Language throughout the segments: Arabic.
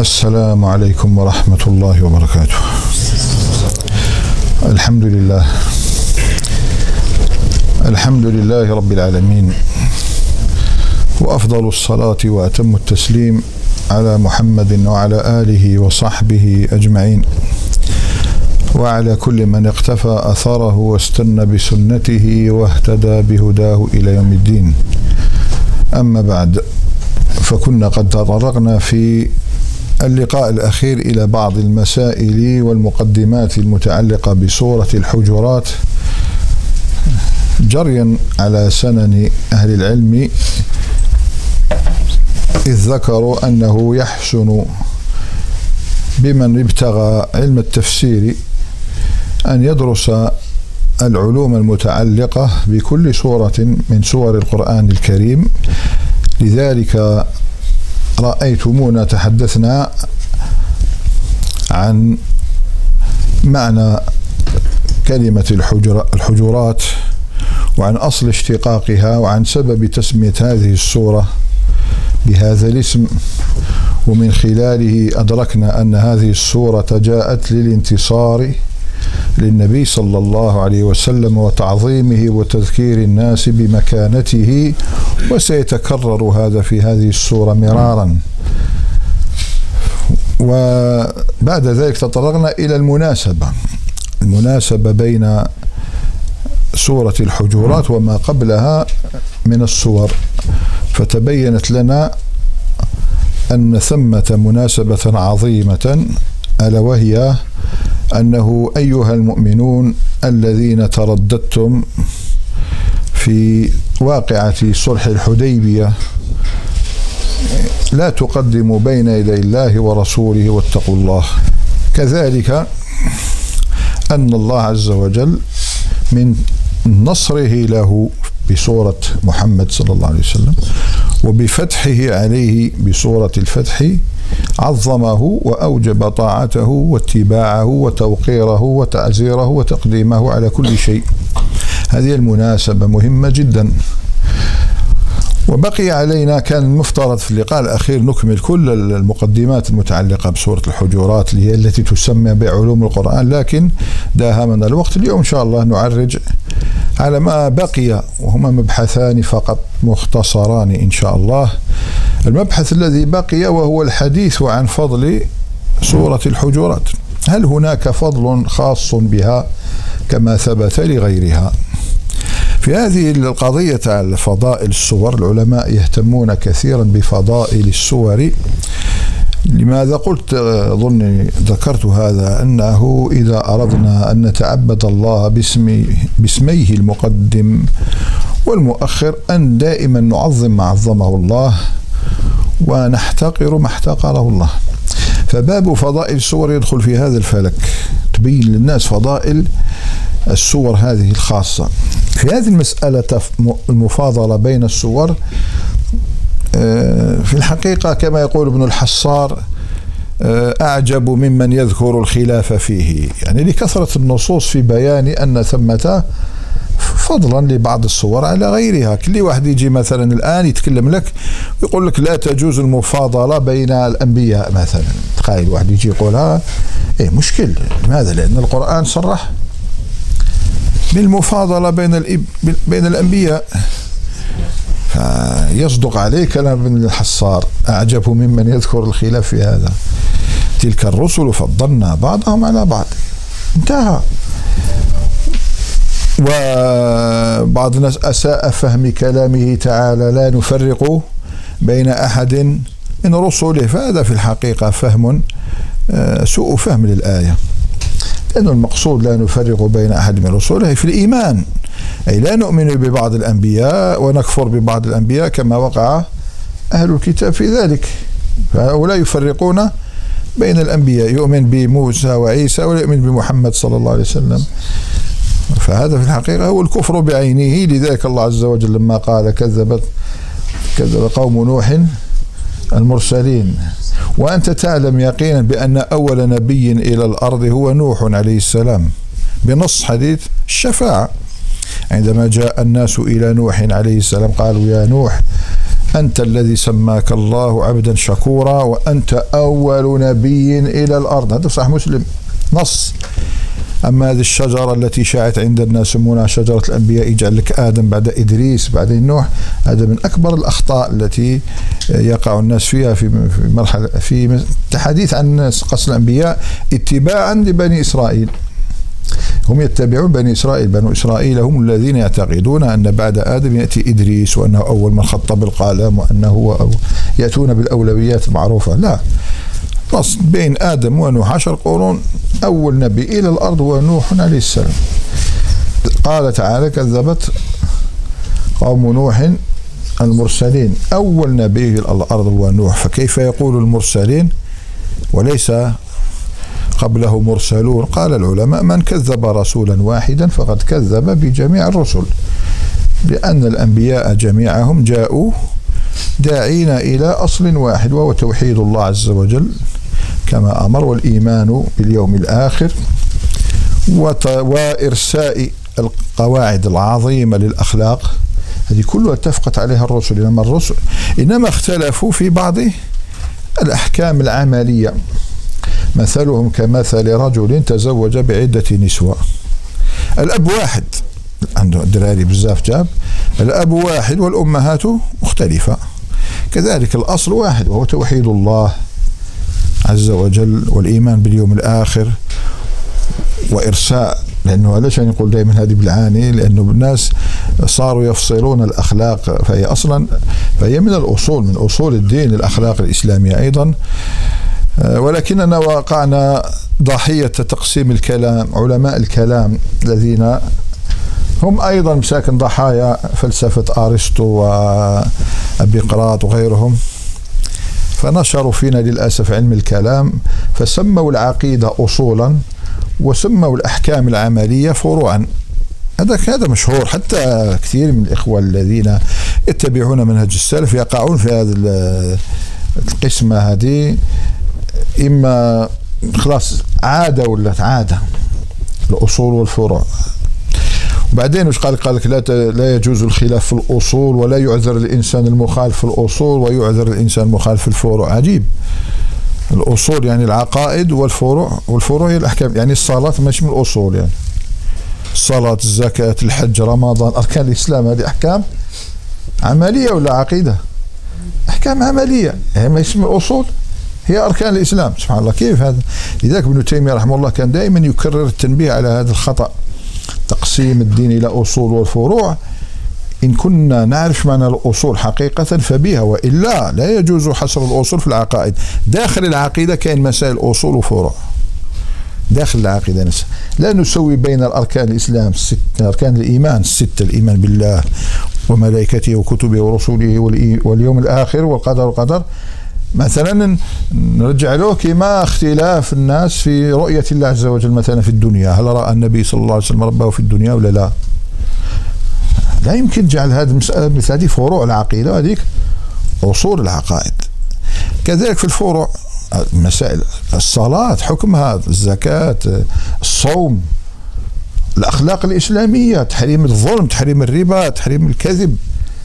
السلام عليكم ورحمة الله وبركاته. الحمد لله. الحمد لله رب العالمين. وأفضل الصلاة وأتم التسليم على محمد وعلى آله وصحبه أجمعين. وعلى كل من اقتفى أثره واستنى بسنته واهتدى بهداه إلى يوم الدين. أما بعد فكنا قد تطرقنا في اللقاء الأخير إلى بعض المسائل والمقدمات المتعلقة بسورة الحجرات جريا على سنن أهل العلم إذ ذكروا أنه يحسن بمن ابتغى علم التفسير أن يدرس العلوم المتعلقة بكل سورة من سور القرآن الكريم. لذلك رأيتمونا تحدثنا عن معنى كلمة الحجر الحجرات وعن أصل اشتقاقها وعن سبب تسمية هذه السورة بهذا الاسم. ومن خلاله أدركنا أن هذه السورة جاءت للانتصار للنبي صلى الله عليه وسلم وتعظيمه وتذكير الناس بمكانته وسيتكرر هذا في هذه السورة مرارا. وبعد ذلك تطرقنا إلى المناسبة. المناسبة بين سورة الحجرات وما قبلها من السور. فتبينت لنا أن ثمة مناسبة عظيمة ألا وهي أنه أيها المؤمنون الذين ترددتم في واقعة صلح الحديبية لا تقدموا بين يدي الله ورسوله واتقوا الله. كذلك أن الله عز وجل من نصره له بسورة محمد صلى الله عليه وسلم وبفتحه عليه بسورة الفتح عظمه وأوجب طاعته واتباعه وتوقيره وتعزيره وتقديمه على كل شيء. هذه المناسبة مهمة جدا. وبقي علينا كان المفترض في اللقاء الأخير نكمل كل المقدمات المتعلقة بسورة الحجرات اللي هي التي تسمى بعلوم القرآن لكن داهمنا الوقت اليوم إن شاء الله نعرج على ما بقي وهما مبحثان فقط مختصران إن شاء الله. المبحث الذي بقي وهو الحديث عن فضل سورة الحجرات. هل هناك فضل خاص بها كما ثبت لغيرها؟ في هذه القضية على فضائل السور العلماء يهتمون كثيرا بفضائل السور. لماذا قلت أظن ذكرت هذا أنه إذا أردنا أن نتعبد الله باسم باسميه المقدم والمؤخر أن دائما نعظم ما عظمه الله ونحتقر ما احتقره الله. فباب فضائل السور يدخل في هذا الفلك. تبين للناس فضائل السور هذه الخاصة. في هذه المسألة المفاضلة بين السور آه، في الحقيقة كما يقول ابن الحصار آه، أعجب ممن يذكر الخلاف فيه. يعني لكثرة النصوص في بيان أن ثمة فضلا لبعض الصور على غيرها. كل واحد يجي مثلا الآن يتكلم لك ويقول لك لا تجوز المفاضلة بين الأنبياء مثلا. تخيل واحد يجي يقولها إيه مشكل. لماذا؟ لأن القرآن صرح بالمفاضلة بين بين الأنبياء. فيصدق عليه كلام ابن الحصار. أعجب ممن يذكر الخلاف في هذا. تلك الرسل فضلنا بعضهم على بعض. انتهى. وبعض الناس أساء فهم كلامه تعالى لا نفرق بين أحد من رسله. فهذا في الحقيقة فهم آه، سوء فهم للآية. لأن المقصود لا نفرق بين أحد من رسله في الإيمان. أي لا نؤمن ببعض الأنبياء ونكفر ببعض الأنبياء كما وقع أهل الكتاب في ذلك. فهؤلاء يفرقون بين الأنبياء يؤمن بموسى وعيسى ولا يؤمن بمحمد صلى الله عليه وسلم. فهذا في الحقيقة هو الكفر بعينه. لذلك الله عز وجل لما قال كذبت كذب قوم نوح المرسلين. وأنت تعلم يقينا بأن أول نبي إلى الأرض هو نوح عليه السلام. بنص حديث الشفاعة عندما جاء الناس إلى نوح عليه السلام قالوا يا نوح أنت الذي سماك الله عبدا شكورا وأنت أول نبي إلى الأرض. هذا صح مسلم نص. أما هذه الشجرة التي شاعت عند الناس يسمونها شجرة الأنبياء يجعل لك آدم بعد إدريس بعدين نوح. هذا من أكبر الأخطاء التي يقع الناس فيها في مرحلة في التحديث عن قص الأنبياء اتباعا لبني إسرائيل. هم يتبعون بني إسرائيل. بنو إسرائيل هم الذين يعتقدون أن بعد آدم يأتي إدريس وأنه أول من خط بالقلم وأنه هو يأتون بالأولويات المعروفة. لا. فصل بين آدم ونوح عشر قرون أول نبي إلى الأرض هو نوح عليه السلام. قال تعالى كذبت قوم نوح المرسلين. أول نبي إلى الأرض هو نوح. فكيف يقول المرسلين؟ وليس قبله مرسلون. قال العلماء من كذب رسولا واحدا فقد كذب بجميع الرسل لأن الأنبياء جميعهم جاءوا داعين إلى أصل واحد وهو توحيد الله عز وجل كما أمر والإيمان باليوم الآخر وإرساء القواعد العظيمة للأخلاق. هذه كلها اتفقت عليها الرسل. إنما الرسل إنما اختلفوا في بعض الأحكام العملية. مثلهم كمثل رجل تزوج بعدة نسوة. الأب واحد. عنده دراري بزاف جاب. الأب واحد والأمهات مختلفة. كذلك الأصل واحد وهو توحيد الله عز وجل والإيمان باليوم الآخر وإرساء لأنه علاش نقول دائما هذه بالعاني؟ لأنه الناس صاروا يفصلون الأخلاق. فهي أصلا فهي من الأصول من أصول الدين الأخلاق الإسلامية أيضا. ولكننا وقعنا ضحية تقسيم الكلام علماء الكلام الذين هم أيضا مساكن ضحايا فلسفة أرسطو وأبيقراط وغيرهم. فنشروا فينا للأسف علم الكلام فسموا العقيدة أصولا وسموا الأحكام العملية فروعا. هذا هذا مشهور حتى كثير من الإخوة الذين يتبعون منهج السلف يقعون في هذه القسمة هذه. إما خلاص عادة ولا عادة؟ الأصول والفروع. وبعدين وش قال قال لك لا لا يجوز الخلاف في الأصول ولا يعذر الإنسان المخالف في الأصول ويعذر الإنسان المخالف في الفروع. عجيب. الأصول يعني العقائد والفروع والفروع هي الأحكام. يعني الصلاة ماشي من الأصول يعني. الصلاة الزكاة الحج رمضان. أركان الإسلام هذه أحكام عملية ولا عقيدة؟ أحكام عملية. هي ماشي من الأصول. هي أركان الإسلام سبحان الله. كيف هذا؟ لذلك ابن تيمية رحمه الله كان دائما يكرر التنبيه على هذا الخطأ. تقسيم الدين إلى أصول والفروع. إن كنا نعرف معنى الأصول حقيقة فبها وإلا لا يجوز حصر الأصول في العقائد. داخل العقيدة كاين مسائل أصول وفروع. داخل العقيدة نفسها. لا نسوي بين الأركان الإسلام الست أركان الإيمان الستة الإيمان بالله وملائكته وكتبه ورسوله واليوم الآخر والقدر والقدر. مثلا نرجع له كما اختلاف الناس في رؤية الله عز وجل مثلا في الدنيا. هل رأى النبي صلى الله عليه وسلم ربه في الدنيا ولا لا؟ لا يمكن جعل هذه المسألة مثل هذه فروع العقيدة وهذيك أصول العقائد. كذلك في الفروع مسائل الصلاة حكمها الزكاة الصوم الأخلاق الإسلامية تحريم الظلم تحريم الربا تحريم الكذب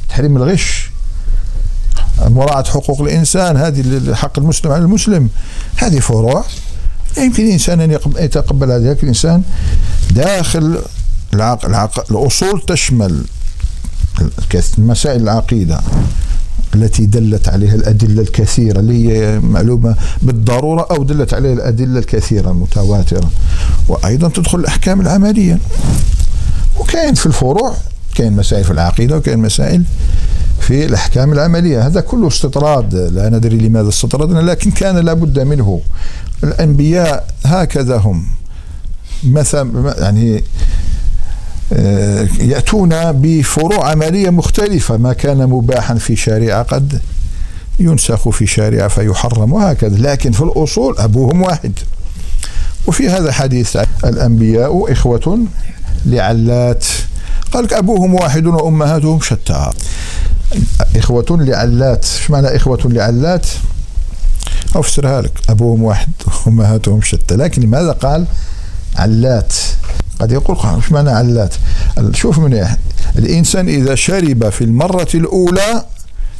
تحريم الغش. مراعاة حقوق الإنسان هذه حق المسلم على المسلم. هذه فروع. لا يمكن الإنسان أن يتقبل هذا الإنسان داخل العقل, العقل الأصول تشمل مسائل العقيدة التي دلت عليها الأدلة الكثيرة اللي هي معلومة بالضرورة أو دلت عليها الأدلة الكثيرة المتواترة. وأيضا تدخل الأحكام العملية. وكاين في الفروع كاين مسائل في العقيدة وكاين مسائل في الأحكام العملية. هذا كله استطراد لا ندري لماذا استطردنا لكن كان لابد منه. الأنبياء هكذا هم. مثلا يعني آه، يأتون بفروع عملية مختلفة. ما كان مباحا في شريعة قد ينسخ في شريعة فيحرم وهكذا. لكن في الأصول أبوهم واحد. وفي هذا حديث الأنبياء إخوة لعلات. قال أبوهم واحد وأمهاتهم شتى. إخوة لعلات. إيش معنى إخوة لعلات؟ أفسرها لك أبوهم واحد وأمهاتهم شتى. لكن لماذا قال علات؟ قد يقول إيش معنى علات؟ شوف من؟ الإنسان إذا شرب في المرة الأولى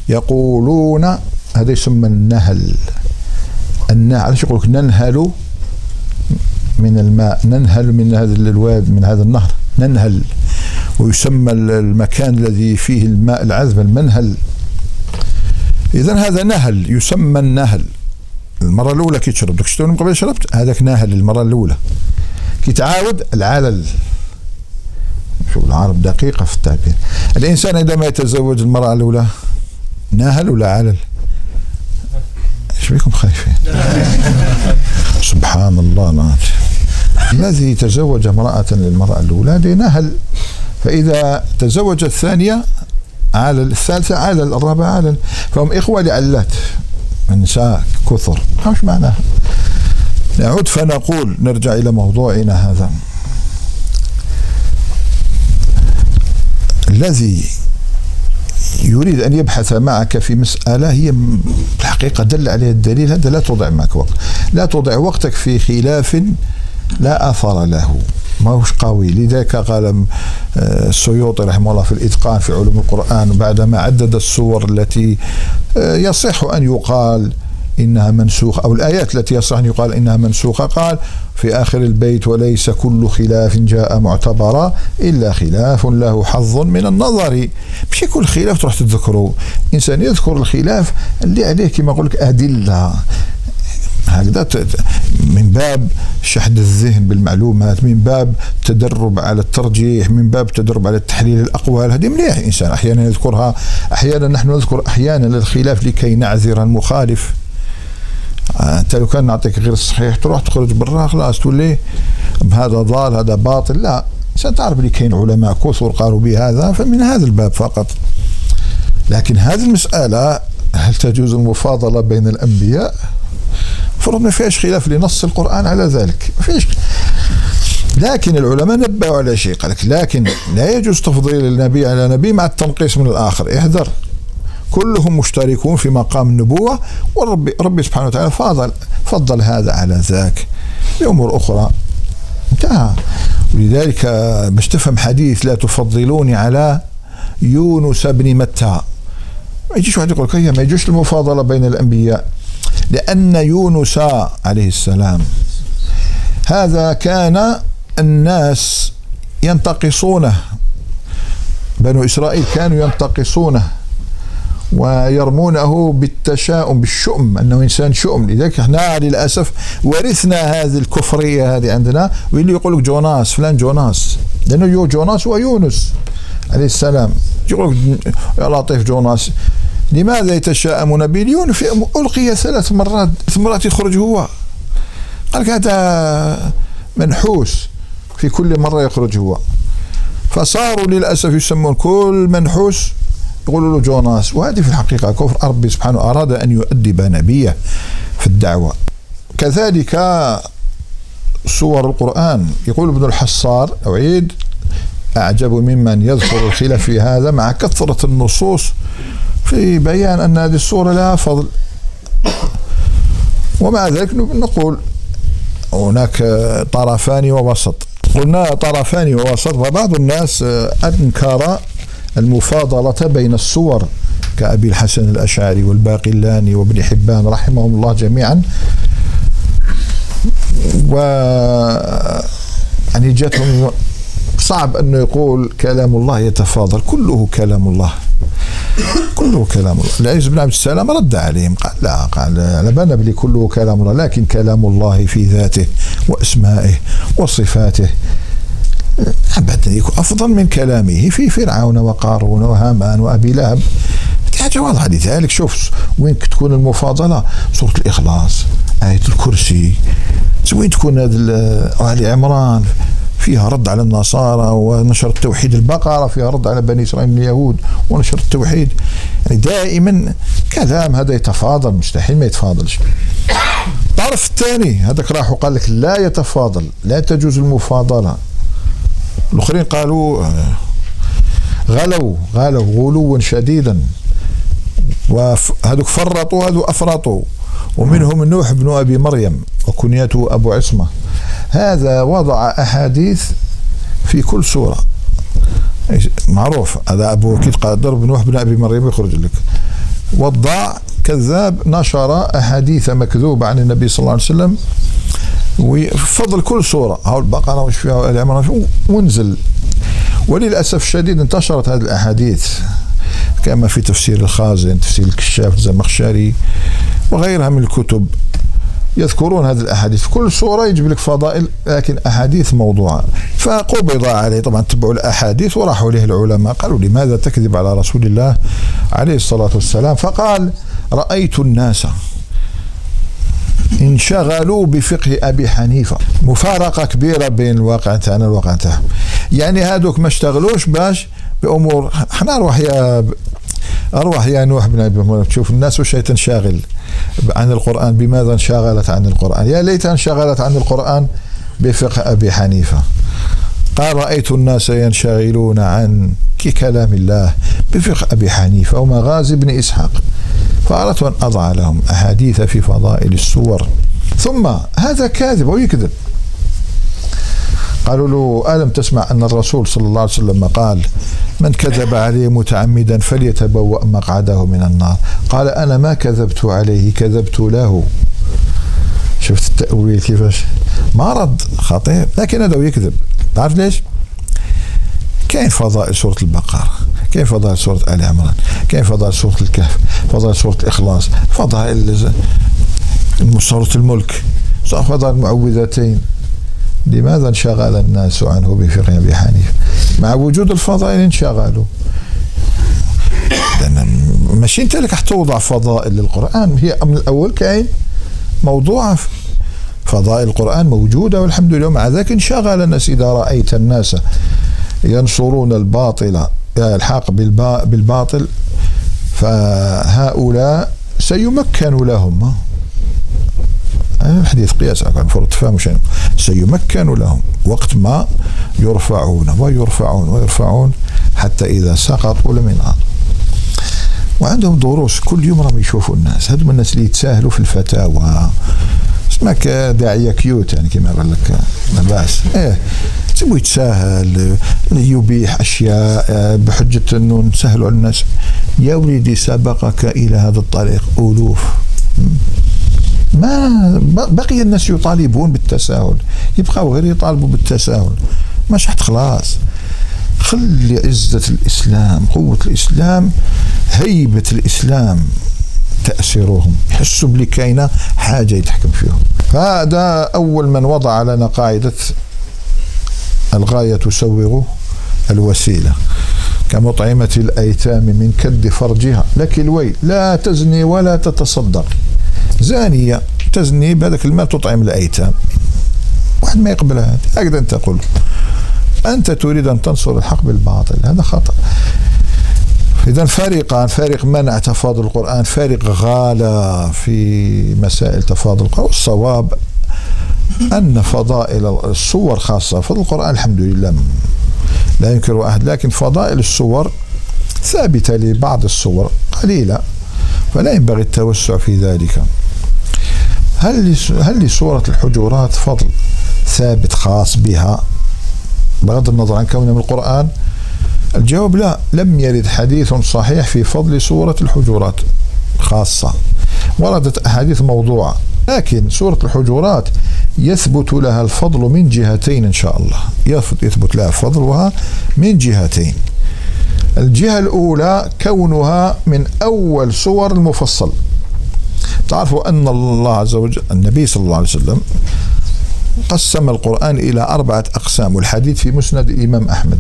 يقولون هذا يسمى النهل. النهل علاش يقول لك ننهل؟ من الماء. ننهل من هذا الواد من هذا النهر. ننهل. ويسمى المكان الذي فيه الماء العذب المنهل. اذا هذا نهل يسمى النهل. المرة الأولى كي تشرب. داك من قبل شربت؟ هذاك نهل المرة الأولى. كي تعاود العلل. شوف العرب دقيقة في التعبير. الإنسان عندما يتزوج المرأة الأولى ناهل ولا علل؟ إيش بكم خايفين؟ سبحان الله. الذي تزوج امرأة للمرأة الأولى نهل. فإذا تزوج الثانية على الثالثة على الرابعة على فهم إخوة لعلات النساء كثر. إيش معناها. نعود فنقول نرجع إلى موضوعنا هذا. الذي يريد أن يبحث معك في مسألة هي الحقيقة دل عليها الدليل هذا لا تضع معك وقت. لا تضع وقتك في خلاف لا أثر له. ما هوش قوي. لذلك قال آه، السيوطي رحمه الله في الإتقان في علوم القرآن بعدما عدد الصور التي آه، يصح أن يقال إنها منسوخة أو الآيات التي يصح أن يقال إنها منسوخة. قال في آخر البيت وليس كل خلاف جاء معتبرا إلا خلاف له حظ من النظر. مش كل خلاف تروح تذكره. إنسان يذكر الخلاف اللي عليه كما أقول لك أدلة. هكذا من باب شحذ الذهن بالمعلومات من باب تدرب على الترجيح من باب تدرب على تحليل الأقوال. هذه مليح إنسان أحيانا يذكرها أحيانا نحن نذكر أحيانا الخلاف لكي نعذر المخالف. آه، أنت لو كان نعطيك غير الصحيح تروح تخرج برا خلاص تولي هذا ضال هذا باطل. لا ستعرف اللي كاين علماء كثر قالوا بهذا فمن هذا الباب فقط. لكن هذه المسألة هل تجوز المفاضلة بين الأنبياء؟ المفروض ما فيهاش خلاف لنص القرآن على ذلك. ما فيش لكن العلماء نبهوا على شيء قال لك لكن لا يجوز تفضيل النبي على نبي مع التنقيص من الآخر. احذر. كلهم مشتركون في مقام النبوة والرب ربي سبحانه وتعالى فضل فضل هذا على ذاك. بأمور أخرى. انتهى. ولذلك باش تفهم حديث لا تفضلوني على يونس بن متى. ما يجيش واحد يقول لك ما يجوش المفاضلة بين الأنبياء. لأن يونس عليه السلام. هذا كان الناس ينتقصونه. بنو إسرائيل كانوا ينتقصونه ويرمونه بالتشاؤم بالشؤم أنه إنسان شؤم. لذلك إحنا للأسف ورثنا هذه الكفرية هذه عندنا واللي يقول لك جوناس فلان جوناس. لأنه يو جوناس ويونس عليه السلام. يقول لك يا لطيف جوناس لماذا به ألقي ثلاث مرات ثلاث مرات يخرج هو. قال هذا منحوس. في كل مرة يخرج هو. فصاروا للأسف يسمون كل منحوس يقولوا له جوناس. وهذه في الحقيقة كفر ربي سبحانه أراد أن يؤدب نبيه في الدعوة. كذلك صور القرآن. يقول ابن الحصار أعيد. أعجب ممن يذكر الخلاف في هذا مع كثرة النصوص في بيان أن هذه الصورة لها فضل. ومع ذلك نقول هناك طرفان ووسط. قلنا طرفان ووسط وبعض الناس أنكر المفاضلة بين الصور كأبي الحسن الأشعري والباقلاني وابن حبان رحمهم الله جميعا. و يعني جاتهم صعب أنه يقول كلام الله يتفاضل. كله كلام الله. كله كلام الله. العز بن عبد السلام رد عليهم. قال لا قال على بالنا بلي كله كلام الله لكن كلام الله في ذاته وأسمائه وصفاته أبدا يكون أفضل من كلامه. في فرعون وقارون وهامان وأبي لهب. حاجة واضحة لذلك شوف وين تكون المفاضلة؟ سورة الإخلاص آية الكرسي. وين تكون آل عمران؟ فيها رد على النصارى ونشر التوحيد البقرة فيها رد على بني إسرائيل من اليهود ونشر التوحيد. يعني دائما كلام هذا يتفاضل مستحيل ما يتفاضلش. الطرف الثاني هذاك راح وقال لك لا يتفاضل لا تجوز المفاضلة. الآخرين قالوا آه، غلوا غلوا غلوا شديدا. وهذوك فرطوا هذو أفرطوا. ومنهم نوح بن أبي مريم وكنيته أبو عصمة. هذا وضع أحاديث في كل سورة. معروف. هذا أبو أكيد قال ضرب نوح بن أبي مريم يخرج لك. وضاع كذاب نشر أحاديث مكذوبة عن النبي صلى الله عليه وسلم وفضل كل سورة. هاو البقرة وش فيها؟ آل عمران ونزل وللأسف الشديد انتشرت هذه الأحاديث كما في تفسير الخازن تفسير الكشاف الزمخشري وغيرها من الكتب. يذكرون هذه الأحاديث. كل سورة يجيب لك فضائل لكن أحاديث موضوعة. فقبض عليه. طبعا تبعوا الأحاديث وراحوا إليه العلماء. قالوا لماذا تكذب على رسول الله عليه الصلاة والسلام؟ فقال رأيت الناس انشغلوا بفقه أبي حنيفة. مفارقة كبيرة بين الواقع تاعنا والواقع تاعهم يعني هذوك ما اشتغلوش باش بأمور. إحنا نروح يا أروح يا نوح بن أبي تشوف الناس وش تنشغل عن القرآن بماذا انشغلت عن القرآن؟ يا ليتها انشغلت عن القرآن بفقه أبي حنيفة. قال رأيت الناس ينشغلون عن كلام الله بفقه أبي حنيفة أو مغازي بن إسحاق. فأردت أن أضع لهم أحاديث في فضائل السور. ثم هذا كاذب ويكذب. قالوا له ألم تسمع أن الرسول صلى الله عليه وسلم قال من كذب عليه متعمدا فليتبوأ مقعده من النار. قال أنا ما كذبت عليه كذبت له. شفت التأويل كيفاش؟ مرض خطير لكن هذا يكذب. تعرف ليش؟ كاين فضائل سورة البقرة؟ كاين فضائل سورة آل عمران؟ كاين فضائل سورة الكهف؟ فضائل سورة الإخلاص؟ فضائل سورة الملك؟ فضائل المعوذتين. لماذا انشغل الناس عنه بفقه أبي حنيفة؟ مع وجود الفضائل انشغلوا. ماشي أنت لك توضع فضائل للقرآن. هي من الأول كاين موضوعة فضائل القرآن موجودة والحمد لله. مع ذلك انشغل الناس. إذا رأيت الناس ينصرون الباطل الحاق بالباطل فهؤلاء سيمكن لهم. الحديث قياس المفروض تفهموا شنو؟ سيمكن لهم وقت ما يرفعون ويرفعون ويرفعون حتى إذا سقطوا لم ينهضوا وعندهم دروس كل يوم راهم يشوفوا الناس. هذوما الناس اللي يتساهلوا في الفتاوى. اسمك داعيه cute يعني كما قال لك لا باس إيه تبغى يتساهل يبيح أشياء بحجة إنه نسهلوا على الناس. يا وليدي سبقك إلى هذا الطريق ألوف. ما بقي الناس يطالبون بالتساهل. يبقوا غير يطالبوا بالتساهل. مش حتى خلاص. خلي عزة الإسلام قوة الإسلام هيبة الإسلام تأثيرهم يحسوا بلي كاينة حاجة يتحكم فيهم. هذا أول من وضع لنا قاعدة الغاية تسوغ الوسيلة. كمطعمة الأيتام من كد فرجها. لك الويل لا تزني ولا تتصدق. زانية تزني بهذاك المال تطعم الأيتام. واحد ما يقبل هذا. هكذا أنت تقول. أنت تريد أن تنصر الحق بالباطل. هذا خطأ. إذا فريقان فريق منع تفاضل القرآن فريق غالى في مسائل تفاضل القرآن. والصواب أن فضائل الصور خاصة فضل القرآن الحمد لله لا ينكر أحد لكن فضائل الصور ثابتة لبعض الصور قليلة. فلا ينبغي التوسع في ذلك. هل هل لسورة الحجرات فضل ثابت خاص بها؟ بغض النظر عن كونها من القرآن؟ الجواب لا لم يرد حديث صحيح في فضل سورة الحجرات خاصة. وردت أحاديث موضوعة لكن سورة الحجرات يثبت لها الفضل من جهتين إن شاء الله. يثبت لها فضلها من جهتين. الجهة الأولى كونها من أول سور المفصل. تعرفوا أن الله عز وجل النبي صلى الله عليه وسلم قسم القرآن إلى أربعة أقسام والحديث في مسند الإمام أحمد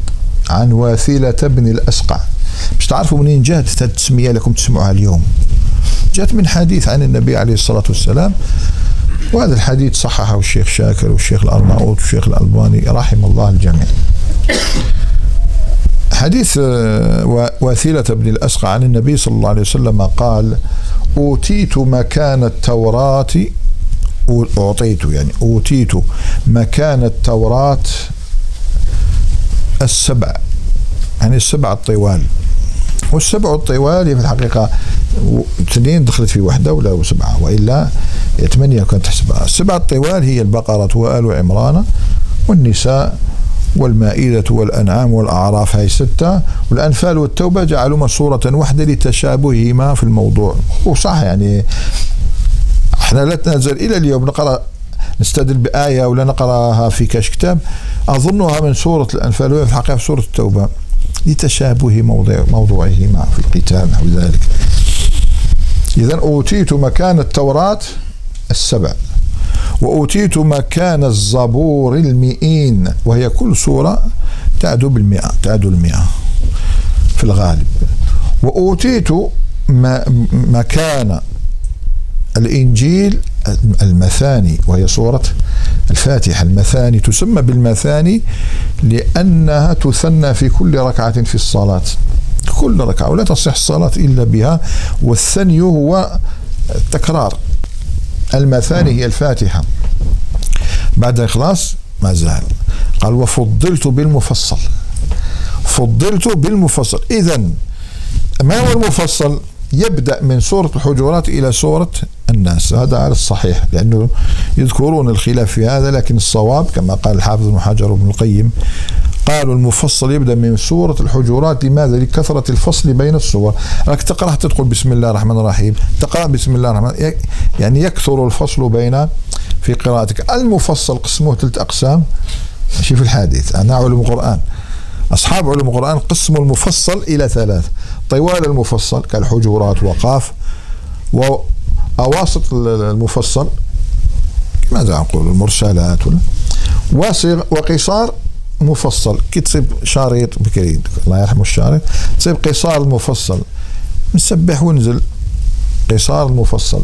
عن واثلة بن الأسقع. مش تعرفوا منين جاءت التسمية لكم تسمعها اليوم؟ جاءت من حديث عن النبي عليه الصلاة والسلام. وهذا الحديث صححه الشيخ شاكر والشيخ الأرناؤوط والشيخ الألباني رحم الله الجميع. حديث آه، واثلة بن الأسقع عن النبي صلى الله عليه وسلم قال أوتيت مكان التوراة أعطيت يعني أوتيت مكان التوراة السبع يعني السبع الطوال. والسبع الطوال في الحقيقة اثنين دخلت في واحدة ولا سبعة وإلا ثمانية كانت تحسبها. السبع الطوال هي البقرة وآل عمران والنساء والمائدة والأنعام والأعراف هاي ستة. والأنفال والتوبة جعلوها صورة واحدة لتشابههما في الموضوع. وصح يعني إحنا لا نزل إلى اليوم نقرأ نستدل بآية ولا نقرأها في كاش كتاب. أظنها من سورة الأنفال وهي في الحقيقة في سورة التوبة لتشابه موضوع موضوعهما في القتال نحو ذلك. إذا أوتيت مكان التوراة السبع. وأوتيت مكان الزبور المئين وهي كل سورة تعدو بالمئة تعدو المئة في الغالب. وأوتيت مكان الإنجيل المثاني وهي سورة الفاتحة. المثاني تسمى بالمثاني لأنها تثنى في كل ركعة في الصلاة. كل ركعة ولا تصح الصلاة إلا بها والثني هو التكرار. المثاني هي الفاتحة. بعد الإخلاص ما زال. قال وفضلت بالمفصل. فضلت بالمفصل. إذا ما هو المفصل؟ يبدأ من سورة الحجرات إلى سورة الناس. هذا على الصحيح لأنه يذكرون الخلاف في هذا لكن الصواب كما قال الحافظ ابن حجر وابن القيم قالوا المفصل يبدأ من سورة الحجرات. لماذا؟ لكثرة الفصل بين السور، راك تقرأ تقول بسم الله الرحمن الرحيم، تقرأ بسم الله الرحمن يعني يكثر الفصل بين في قراءتك، المفصل قسموه ثلاث أقسام. ماشي في الحديث، أنا علوم القرآن. أصحاب علوم القرآن قسموا المفصل إلى ثلاث، طوال المفصل كالحجرات وقاف. واواسط المفصل ماذا نقول المرسلات وقصار مفصل. كي تصيب شريط بكري الله يرحمه الشارع تصيب قصار المفصل نسبح ونزل قصار المفصل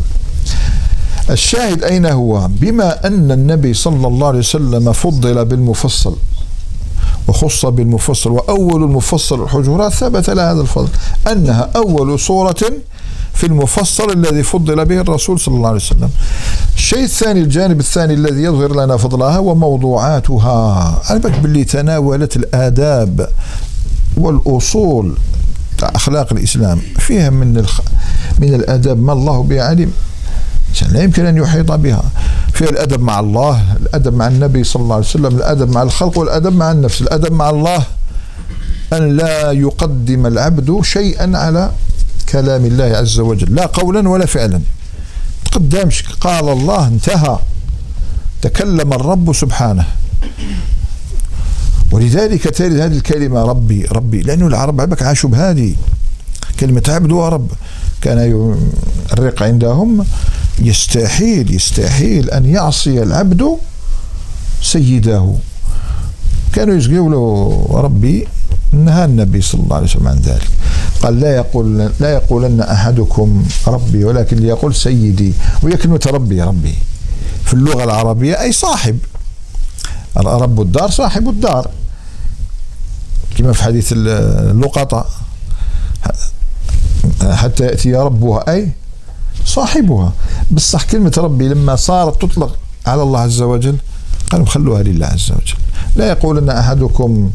الشاهد أين هو؟ بما أن النبي صلى الله عليه وسلم فضل بالمفصل وخص بالمفصل وأول المفصل الحجرات ثبت له هذا الفضل أنها أول سورة في المفصل الذي فضل به الرسول صلى الله عليه وسلم. الشيء الثاني الجانب الثاني الذي يظهر لنا فضلها وموضوعاتها أنا باللي تناولت الآداب والأصول أخلاق الإسلام فيها من الخ... من الآداب ما الله به علم لا يمكن أن يحيط بها. فيها الأدب مع الله الأدب مع النبي صلى الله عليه وسلم الأدب مع الخلق والأدب مع النفس. الأدب مع الله. أن لا يقدم العبد شيئا على كلام الله عز وجل لا قولا ولا فعلا. قدامش قال الله انتهى. تكلم الرب سبحانه. ولذلك ترد هذه الكلمة ربي ربي. لأنه العرب عبك عاشوا بهذه كلمة. عبد ورب كان الرق عندهم يستحيل يستحيل أن يعصي العبد سيده. كانوا يقولوا ربي نهى النبي صلى الله عليه وسلم عن ذلك. قال لا يقول لا يقولن أحدكم ربي ولكن ليقول سيدي وهي كلمه ربي ربي. في اللغة العربية أي صاحب. رب الدار صاحب الدار. كما في حديث اللقطاء حتى يأتي ربها أي صاحبها. بصح كلمة ربي لما صارت تطلق على الله عز وجل قالوا خلوها لله عز وجل. لا يقولن أحدكم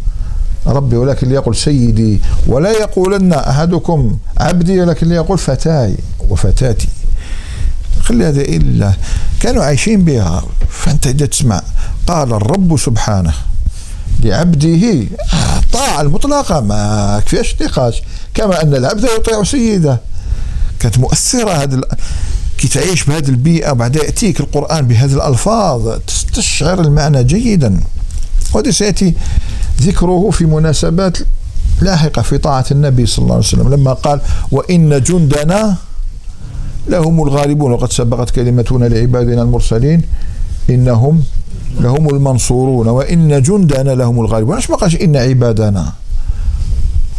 ربي ولكن ليقول سيدي ولا يقولن أحدكم عبدي ولكن ليقول فتاي وفتاتي. خلي هذا إلا كانوا عايشين بها. فأنت إذا تسمع قال الرب سبحانه لعبده الطاعة المطلقة ما فيهاش نقاش. كما أن العبد يطيع سيده. كانت مؤثرة هذه كي تعيش بهذه البيئة وبعدين يأتيك القرآن بهذه الألفاظ تستشعر المعنى جيدا. وهذا سيأتي ذكره في مناسبات لاحقة في طاعة النبي صلى الله عليه وسلم لما قال وإن جندنا لهم الغالبون. وقد سبقت كلمتنا لعبادنا المرسلين إنهم لهم المنصورون. وإن جندنا لهم الغالبون. إيش ما قالش إن عبادنا؟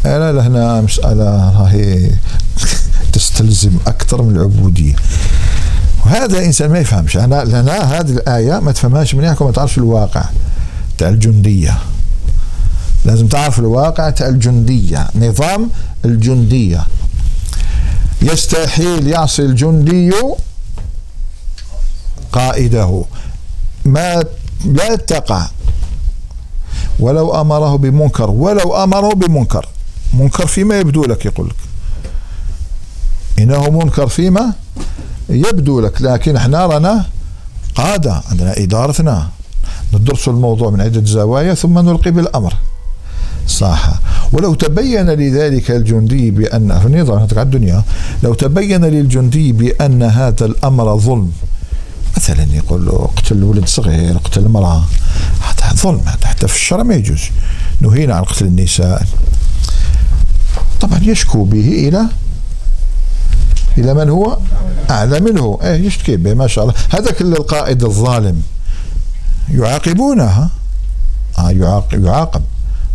لا لهنا مسألة راهي تستلزم أكثر من العبودية. وهذا الإنسان ما يفهمش. أنا لنا هذه الآية ما تفهمهاش منيح وما تعرفش الواقع تاع الجندية. لازم تعرف الواقع تاع الجندية نظام الجندية. يستحيل يعصي الجندي قائده. ما لا تقع. ولو أمره بمنكر ولو أمره بمنكر. منكر فيما يبدو لك يقول لك. إنه منكر فيما يبدو لك. لكن إحنا رانا قادة عندنا إدارتنا. ندرس الموضوع من عدة زوايا ثم نلقي بالأمر. صح ولو تبين لذلك الجندي بأن النظام على الدنيا. لو تبين للجندي بأن هذا الأمر ظلم مثلا يقول له اقتل ولد صغير اقتل امرأة هذا ظلم حتى في الشرع ما يجوز. نهينا عن قتل النساء. طبعا يشكو به إلى إلى من هو؟ أعلى منه. إيه يشتكي به ما شاء الله. هذاك القائد الظالم. يعاقبونه آه يعاقب يعاقب.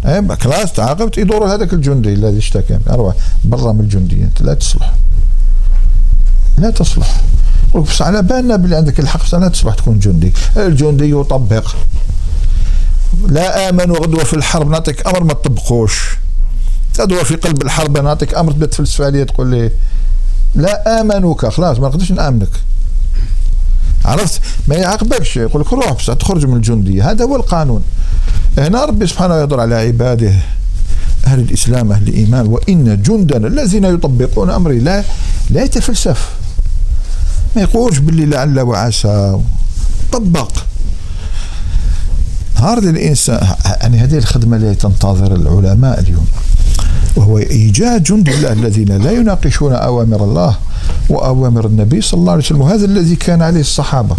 إيه خلاص تعاقبت يدور هذاك الجندي الذي اشتكى. أروح برا من الجندي أنت لا تصلح. لا تصلح. بس على بالنا باللي عندك الحق لا تصبح تكون جندي. الجندي يطبق. لا آمن غدوه في الحرب نعطيك أمر ما تطبقوش. غدوه في قلب الحرب نعطيك أمر تبدأ تفلسف عليه تقول لي لا امنك خلاص ما نقدرش نآمنك. عرفت؟ ما يعاقبكش. يقول لك روح بس تخرج من الجنديه هذا هو القانون. هنا ربي سبحانه يضر على عباده أهل الإسلام أهل الإيمان وإن جندنا الذين يطبقون أمري لا لا يتفلسف. ما يقولش باللي لعل وعسى. طبق. نهار الإنسان يعني هذه الخدمة التي تنتظر العلماء اليوم وهو إيجاد جند الله الذين لا يناقشون أوامر الله وأوامر النبي صلى الله عليه وسلم وهذا الذي كان عليه الصحابة.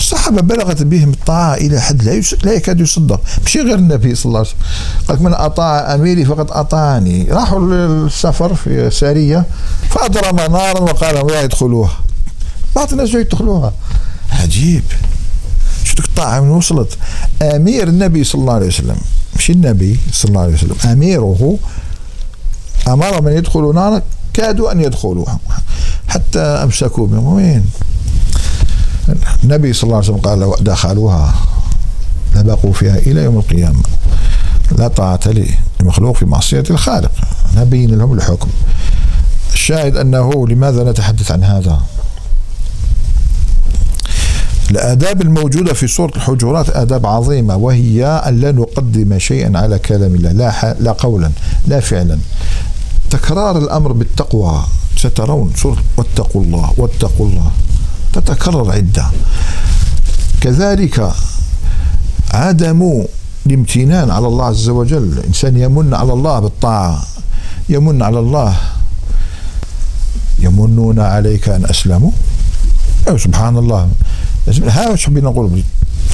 الصحابة بلغت بهم الطاعة إلى حد لا, لا يكاد يصدق. ماشي غير النبي صلى الله عليه وسلم. قال من أطاع أميري فقد أطاعني. راحوا للسفر في سارية فأضرم نارا وقال لا يدخلوها. بعض الناس يدخلوها. عجيب. شفتك الطاعة من وصلت؟ أمير النبي صلى الله عليه وسلم. مش النبي صلى الله عليه وسلم. أميره أمر من يدخلوا نارا كادوا أن يدخلوها. حتى أمسكوا بهم. وين؟ النبي صلى الله عليه وسلم قال لو دخلوها لبقوا فيها إلى يوم القيامة. لا طاعة لمخلوق في معصية الخالق. نبين لهم الحكم. الشاهد أنه لماذا نتحدث عن هذا؟ الآداب الموجودة في سورة الحجرات آداب عظيمة وهي أن لا نقدم شيئا على كلام الله لا, لا قولا لا فعلا. تكرار الأمر بالتقوى. سترون سورة واتقوا الله واتقوا الله. تتكرر عدة. كذلك عدم الامتنان على الله عز وجل. الإنسان يمن على الله بالطاعة يمن على الله. يمنون عليك أن أسلموا؟ أو سبحان الله وش حبينا نقول؟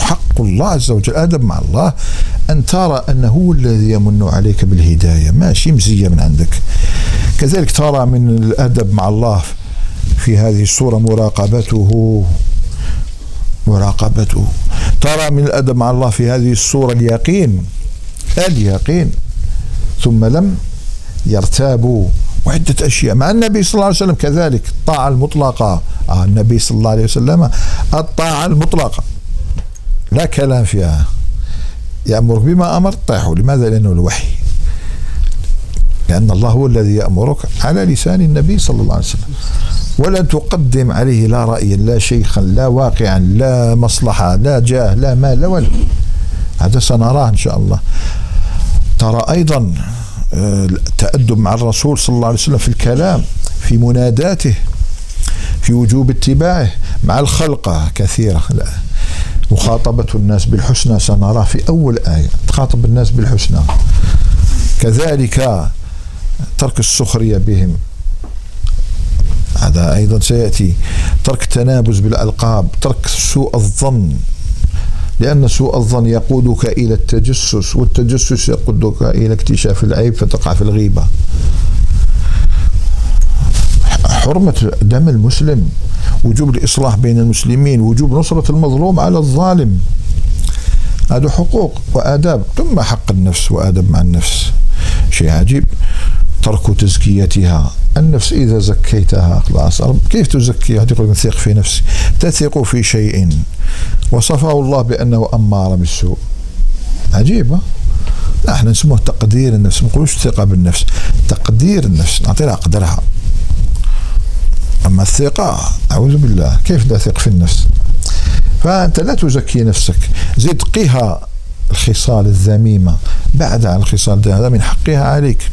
حق الله عز وجل. أدب مع الله. أن ترى أنه هو الذي يمن عليك بالهداية. ماشي مزية من عندك. كذلك ترى من الأدب مع الله. في هذه الصورة مراقبته. مراقبته. ترى من الأدب مع الله في هذه الصورة اليقين. اليقين. ثم لم يرتابوا. وعدة أشياء. مع النبي صلى الله عليه وسلم كذلك. الطاعة المطلقة. آه النبي صلى الله عليه وسلم الطاعة المطلقة. لا كلام فيها. يأمرك بما أمر طيحوا لماذا؟ لأنه الوحي. لأن الله هو الذي يأمرك على لسان النبي صلى الله عليه وسلم. ولا تقدم عليه لا رأيا لا شيخا لا واقعا لا مصلحة لا جاه لا مال لا ولا هذا سنراه إن شاء الله. ترى أيضا التأدب آه، مع الرسول صلى الله عليه وسلم في الكلام في مناداته في وجوب اتباعه مع الخلقة كثيرة. لا. مخاطبة الناس بالحسنى سنراه في أول آية. تخاطب الناس بالحسنى. كذلك ترك السخرية بهم. هذا أيضا سيأتي. ترك التنابز بالألقاب ترك سوء الظن لأن سوء الظن يقودك إلى التجسس والتجسس يقودك إلى اكتشاف العيب فتقع في الغيبة. حرمة دم المسلم وجوب الإصلاح بين المسلمين وجوب نصرة المظلوم على الظالم. هذا حقوق وآداب ثم حق النفس وآداب مع النفس. شيء عجيب. ترك تزكيتها. النفس إذا زكيتها خلاص كيف تزكيها تقول ثق في نفسي تثق في شيء. وصفه الله بأنه أمار بالسوء. عجيبة إحنا نسموه تقدير النفس. ما نقولوش ثقة بالنفس. تقدير النفس. نعطيها قدرها أما الثقة أعوذ بالله. كيف لا ثق في النفس؟ فأنت لا تزكي نفسك. زد قها الخصال الذميمة. بعد عن الخصال هذا من حقها عليك.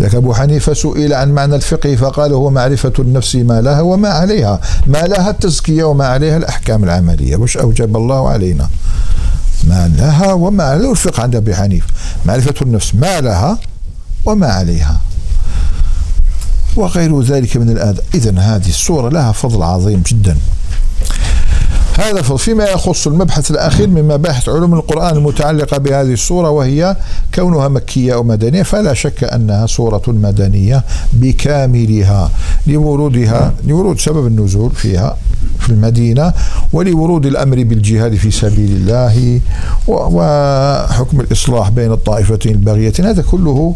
لك أبو حنيفة سئل عن معنى الفقه فقال هو معرفة النفس ما لها وما عليها. ما لها التزكية وما عليها الأحكام العملية. وش أوجب الله علينا؟ ما لها وما عليها. الفقه عند أبي حنيفة. معرفة النفس ما لها وما عليها. وغير ذلك من الآداب. إذا هذه الصورة لها فضل عظيم جدا. هذا فيما يخص المبحث الأخير من مباحث علوم القرآن المتعلقة بهذه الصورة وهي كونها مكية أو مدنية. فلا شك أنها صورة مدنية بكاملها لورودها لورود سبب النزول فيها في المدينة ولورود الأمر بالجهاد في سبيل الله وحكم الإصلاح بين الطائفتين الباغيتين هذا كله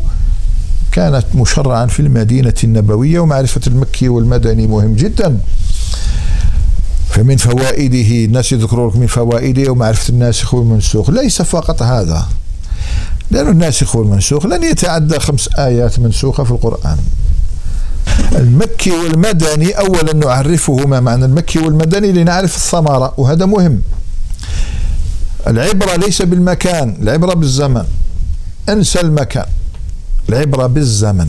كانت مشرعا في المدينة النبوية ومعرفة المكي والمدني مهم جدا. فمن فوائده الناس يذكرون لك من فوائده ومعرفة الناسخ والمنسوخ ليس فقط هذا. لأن الناسخ والمنسوخ لن يتعدى خمس آيات منسوخة في القرآن. المكي والمدني أولا نعرفه ما معنى المكي والمدني لنعرف الثمرة وهذا مهم. العبرة ليس بالمكان العبرة بالزمن. انسى المكان. العبرة بالزمن.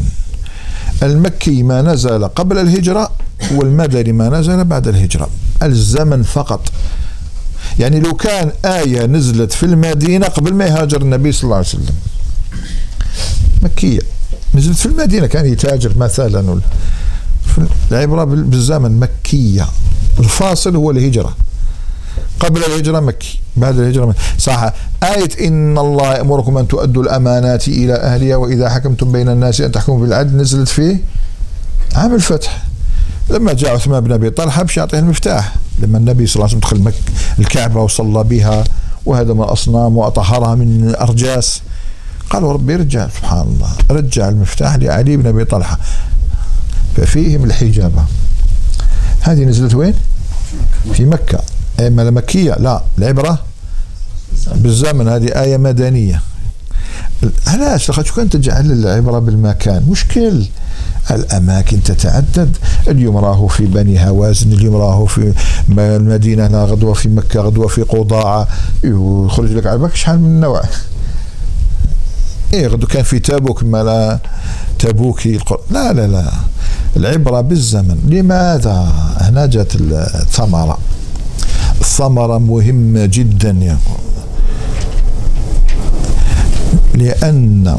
المكي ما نزل قبل الهجرة والمدني ما نزل بعد الهجرة. الزمن فقط. يعني لو كان آية نزلت في المدينة قبل ما يهاجر النبي صلى الله عليه وسلم. مكية. نزلت في المدينة كان يتاجر مثلا العبرة بالزمن مكية. الفاصل هو الهجرة. قبل الهجرة مكي. بعد الهجرة مكي. صح آية إن الله يأمركم أن تؤدوا الأمانات إلى أهلها وإذا حكمتم بين الناس أن تحكموا بالعدل نزلت في عام الفتح. لما جاء عثمان بن أبي طلحة باش يعطيه المفتاح. لما النبي صلى الله عليه وسلم دخل الكعبة وصلى بها وهدم الأصنام وأطهرها من الأرجاس قالوا ربي رجع سبحان الله رجع المفتاح لعلي بن أبي طلحة. ففيهم الحجابة. هذه نزلت وين؟ في مكة. إما مكية. لا العبرة بالزمن. هذه آية مدنية. علاش لخاطر كان تجعل العبرة بالمكان؟ مشكل. الأماكن تتعدد. اليوم راهو في بني هوازن اليوم راهو في المدينة غدوة في مكة غدوة في قضاعة. يخرج لك على شحال من نوع؟ إيه غدو كان في تابوك ما تبوكي لا لا لا. العبرة بالزمن. لماذا؟ هنا جات الثمرة. الثمرة مهمة جدا يا لأن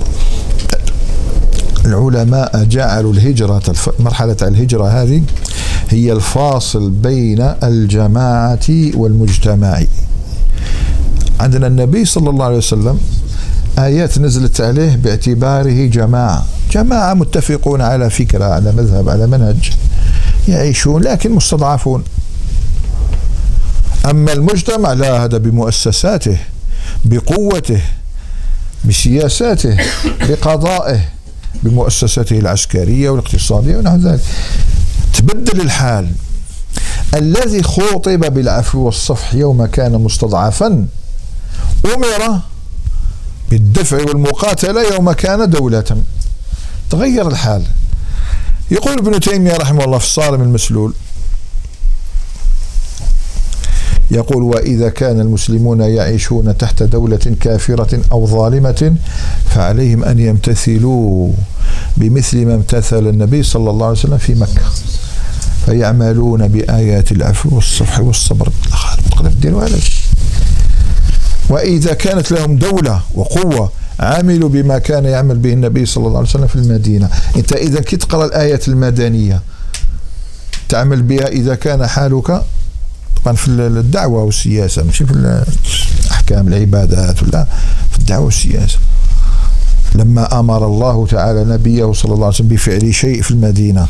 العلماء جعلوا الهجرة مرحلة الهجرة هذه هي الفاصل بين الجماعة والمجتمع. عندنا النبي صلى الله عليه وسلم آيات نزلت عليه باعتباره جماعة. جماعة متفقون على فكرة على مذهب على منهج يعيشون لكن مستضعفون. أما المجتمع لا هذا بمؤسساته بقوته بسياساته بقضائه. بمؤسساته العسكرية والاقتصادية ونحو ذلك. تبدل الحال. الذي خوطب بالعفو والصفح يوم كان مستضعفا أمر بالدفع والمقاتلة يوم كان دولة. تغير الحال. يقول ابن تيمية رحمه الله في الصارم المسلول يقول وإذا كان المسلمون يعيشون تحت دولة كافرة أو ظالمة فعليهم أن يمتثلوا بمثل ما امتثل النبي صلى الله عليه وسلم في مكة. فيعملون بآيات العفو والصفح والصبر. تقدر وإذا كانت لهم دولة وقوة عملوا بما كان يعمل به النبي صلى الله عليه وسلم في المدينة. أنت إذا كنت تقرأ الآية المدنية تعمل بها إذا كان حالك طبعا في الدعوة والسياسة مش في أحكام العبادات ولا في الدعوة والسياسة. لما أمر الله تعالى نبيه صلى الله عليه وسلم بفعل شيء في المدينة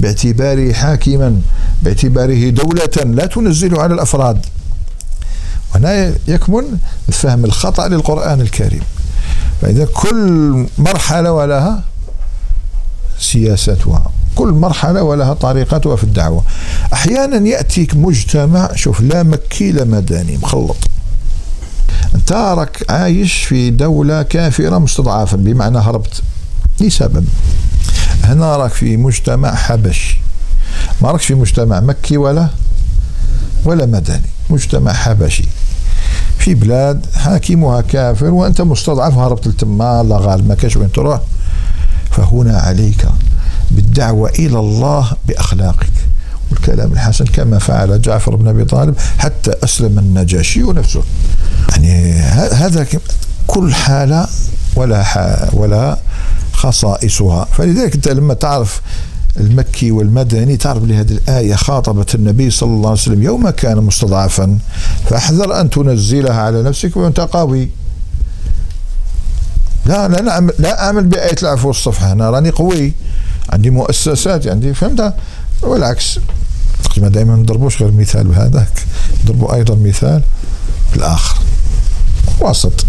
باعتباره حاكما باعتباره دولة لا تنزله على الأفراد. وهنا يكمن فهم الخطأ للقرآن الكريم. فإذا كل مرحلة ولها سياستها. كل مرحلة ولها طريقتها في الدعوة. أحيانا يأتيك مجتمع شوف لا مكي لا مدني مخلط. انت راك عايش في دولة كافرة مستضعفا بمعنى هربت. لسبب هنا راك في مجتمع حبشي ما راكش في مجتمع مكي ولا ولا مدني. مجتمع حبشي. في بلاد حاكمها كافر وأنت مستضعف هربت لتما لا غالب ما كاش وين تروح؟ فهنا عليك. بالدعوة إلى الله بأخلاقك. والكلام الحسن كما فعل جعفر بن أبي طالب حتى أسلم النجاشي نفسه يعني هذا كل حالة ولا ولا خصائصها. فلذلك أنت لما تعرف المكي والمدني تعرف لهذه الآية خاطبت النبي صلى الله عليه وسلم يوم كان مستضعفا فأحذر أن تنزلها على نفسك وأنت قوي لا لا لا أعمل بآية العفو والصفحة. أنا راني قوي. عندي مؤسسات عندي فهمت؟ والعكس. ما دائما ما نضربوش غير مثال بهذاك. نضربوا أيضا مثال بالآخر. وسط.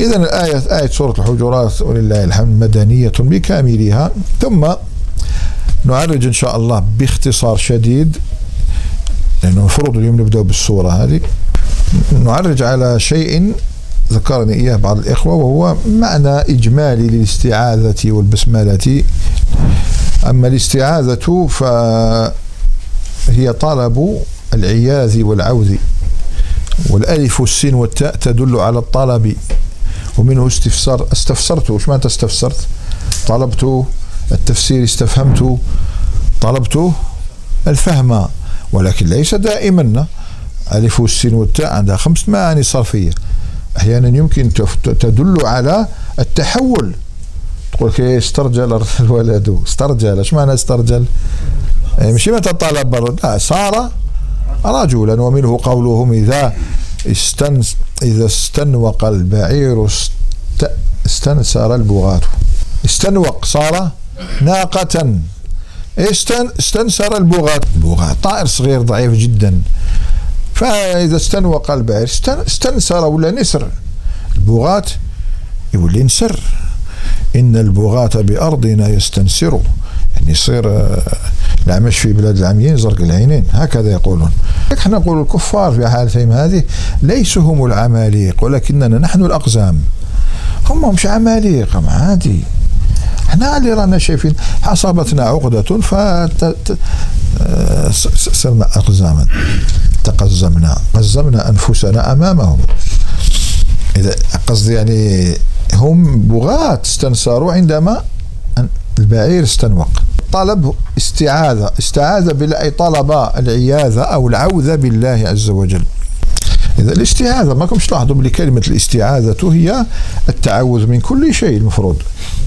إذا الآية آية سورة الحجرات ولله الحمد مدنية بكاملها. ثم نعرج إن شاء الله باختصار شديد لأنه المفروض اليوم نبدأ بالسورة هذه. نعرج على شيء ذكرني إياه بعض الإخوة وهو معنى إجمالي للاستعاذة والبسملة. أما الاستعاذة فهي طلب العياذ والعوذ والألف والسين والتاء تدل على الطلب ومنه استفسار استفسرت وش معنى استفسرت؟ طلبت التفسير استفهمت طلبت الفهم ولكن ليس دائما. ألف والسين والتاء عندها خمس معاني صرفية. أحيانا يمكن تدل على التحول. تقول كي استرجل الولد. استرجل. إيش معنى استرجل؟ يعني مش متى طلب لا صار رجلا ومنه قولهم إذا استن إذا استنوق البعير است استنسر البغاة. استنوق. صار ناقة. استن استنسر البغاة. البغاة طائر صغير ضعيف جدا. فإذا استنوق البعير استن استنسر ولا نسر. البغاة يولي نسر. إن البغاة بأرضنا يستنسر. يعني يصير الأعمش في بلاد العميين زرق العينين. هكذا يقولون. إحنا نقول الكفار في حالتهم هذه ليسوا هم العماليق ولكننا نحن الأقزام. هم مش عماليق عادي. إحنا اللي رانا شايفين اصابتنا عقدة ف صرنا أقزاما. تقزمنا قزمنا أنفسنا أمامهم. إذا قصدي يعني هم بغاة استنصروا عندما البعير استنوق. طلب استعاذة استعاذ بالله أي طلب العياذة أو العوذة بالله عز وجل. إذا الاستعاذة ما كنتش تلاحظوا بلي كلمة الاستعاذة هي التعوذ من كل شيء المفروض.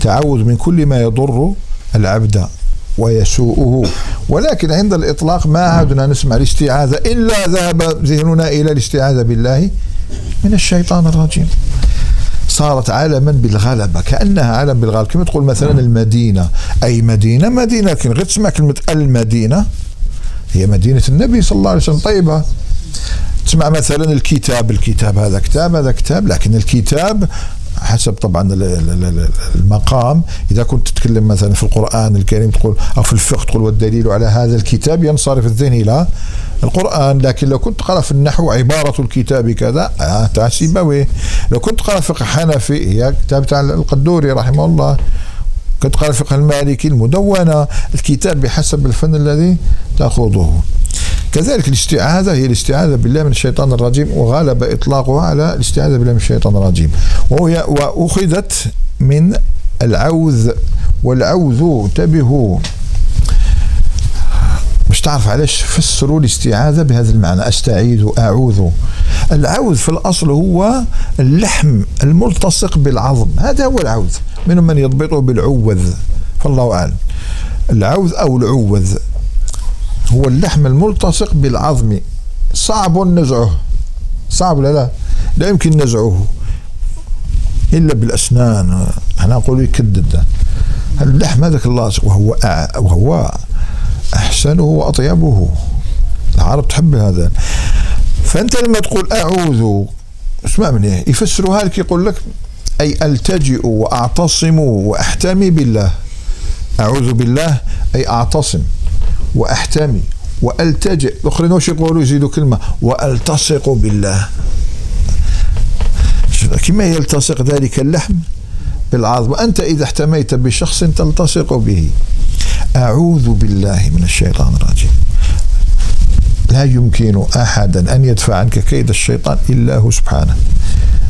تعوذ من كل ما يضر العبد. ويسوءه. ولكن عند الإطلاق ما عدنا نسمع الاستعاذة إلا ذهب ذهننا إلى الاستعاذة بالله من الشيطان الرجيم. صارت علما بالغلبة كأنها علم بالغلبة كما تقول مثلا المدينة؟ أي مدينة؟ مدينة لكن غير تسمع كلمة المدينة. هي مدينة النبي صلى الله عليه وسلم. طيبة. تسمع مثلا الكتاب. الكتاب هذا كتاب هذا كتاب لكن الكتاب حسب طبعا المقام. إذا كنت تتكلم مثلا في القرآن الكريم تقول أو في الفقه تقول والدليل على هذا الكتاب ينصرف الذهن إلى القرآن. لكن لو كنت تقرا في النحو عبارة الكتاب كذا آه تاع سيبويه لو كنت تقرا فقه حنفي هي كتاب تاع القدوري رحمه الله كنت تقرا الفقه المالكي المدونة الكتاب بحسب الفن الذي تأخذه. كذلك الاستعاذة هي الاستعاذة بالله من الشيطان الرجيم وغالب إطلاقها على الاستعاذة بالله من الشيطان الرجيم. وهي وأخذت من العوذ والعوذ انتبهوا مش تعرف علاش فسروا الاستعاذة بهذا المعنى أستعيذ أعوذ. العوذ في الأصل هو اللحم الملتصق بالعظم هذا هو العوذ منهم من يضبطه بالعوذ فالله أعلم. العوذ أو العوذ. هو اللحم الملتصق بالعظم. صعب نزعه. صعب لا لا؟ لا يمكن نزعه. إلا بالأسنان. إحنا نقول يكدد اللحم هذاك اللاصق وهو وهو أحسنه وأطيبه. العرب تحب هذا. فأنت لما تقول أعوذ اسمع مني. يفسروها لك يقول لك أي ألتجئ وأعتصم وأحتمي بالله. أعوذ بالله أي أعتصم. وأحتمي وألتجئ. الاخرين واش يقولوا يزيدوا كلمة. وألتصق بالله. كما يلتصق ذلك اللحم بالعظم. وانت إذا احتميت بشخص تلتصق به. أعوذ بالله من الشيطان الرجيم. لا يمكن أحدا أن يدفع عنك كيد الشيطان إلا هو سبحانه.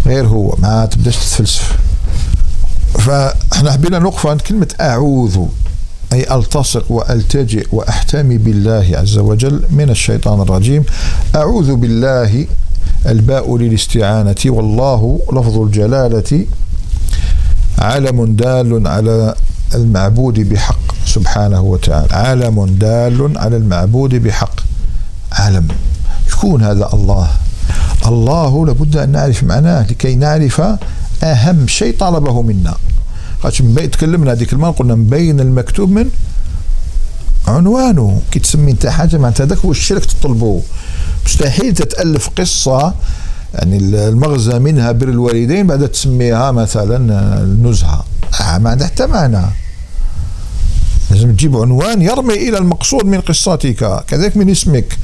غير هو. ما تبدأش تتفلسف. فإحنا حبينا نوقف عند كلمة أعوذ. أي ألتصق وألتجئ وأحتمي بالله عز وجل من الشيطان الرجيم. أعوذ بالله الباء للاستعانة والله لفظ الجلالة علم دال على المعبود بحق سبحانه وتعالى. علم دال على المعبود بحق. علم. شكون هذا الله؟ الله لابد أن نعرف معناه لكي نعرف أهم شيء طلبه منا. خاطش تكلمنا هذيك المرة قلنا من بين المكتوب من عنوانه. كي تسمي انت حاجة معناتها هذاك هو الشرك تطلبه مستحيل تتألف قصة يعني المغزى منها بر الوالدين بعد تسميها مثلا النزهة. آه ما عندها حتى معنى. لازم تجيب عنوان يرمي إلى المقصود من قصتك. كذلك من اسمك.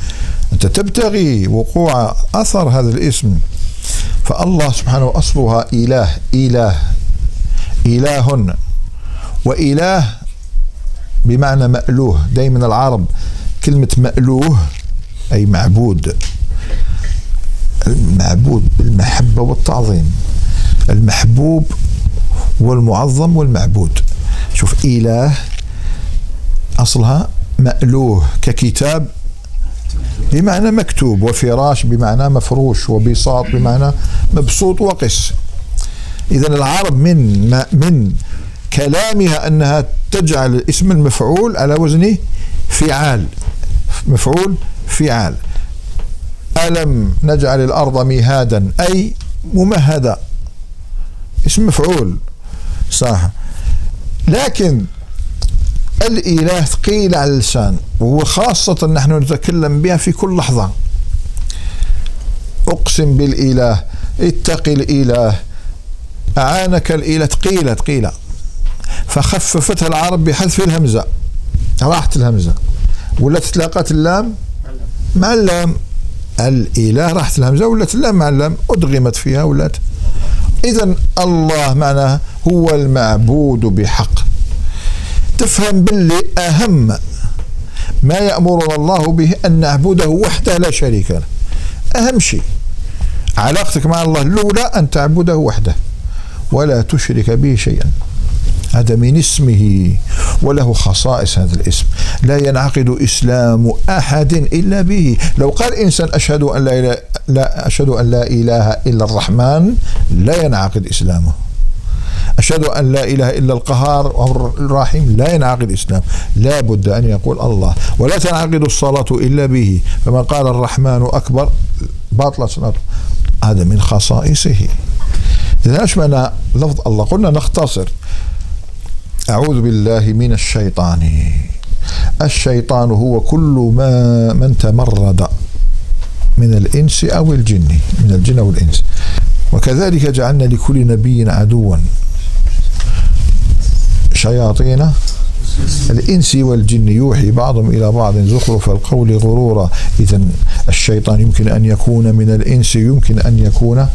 أنت تبتغي وقوع أثر هذا الاسم. فالله سبحانه أصلها إله إله. اله. وإله بمعنى مألوه دائما العرب كلمة مألوه أي معبود. المعبود بالمحبة والتعظيم. المحبوب والمعظم والمعبود. شوف إله أصلها مألوه ككتاب بمعنى مكتوب وفراش بمعنى مفروش وبساط بمعنى مبسوط وقس. إذا العرب من من كلامها أنها تجعل اسم المفعول على وزن فعال. مفعول فعال. ألم نجعل الأرض مهادا أي ممهدة اسم مفعول. صح. لكن الإله ثقيل على اللسان وخاصة نحن نتكلم بها في كل لحظة. أقسم بالإله اتق الإله أعانك الإله ثقيلة ثقيلة فخففتها العرب بحذف الهمزة. راحت الهمزة. ولا تلاقت اللام؟ مع اللام. الإله راحت الهمزة ولات اللام مع اللام. أدغمت فيها ولات. إذا الله معناه هو المعبود بحق. تفهم باللي أهم. ما يأمرنا الله به أن نعبده وحده لا شريك له. أهم شيء. علاقتك مع الله الأولى أن تعبده وحده. ولا تشرك به شيئا. هذا من اسمه وله خصائص هذا الاسم. لا ينعقد إسلام أحد إلا به. لو قال إنسان أشهد أن لا إله لا أشهد أن لا إله إلا الرحمن لا ينعقد إسلامه. أشهد أن لا إله إلا القهار الرحيم لا ينعقد الإسلام لا بد أن يقول الله. ولا تنعقد الصلاة إلا به. فمن قال الرحمن أكبر باطل صلاته. هذا من خصائصه. إذا معنى لفظ الله. قلنا نختصر. أعوذ بالله من الشيطان. الشيطان هو كل ما من تمرد من الإنس أو الجن من الجن أو الإنس. وكذلك جعلنا لكل نبي عدوا. شياطين الإنس والجن. يوحي بعضهم إلى بعض. زخرف القول غرورا. إذا الشيطان يمكن أن يكون من الإنس يمكن أن يكون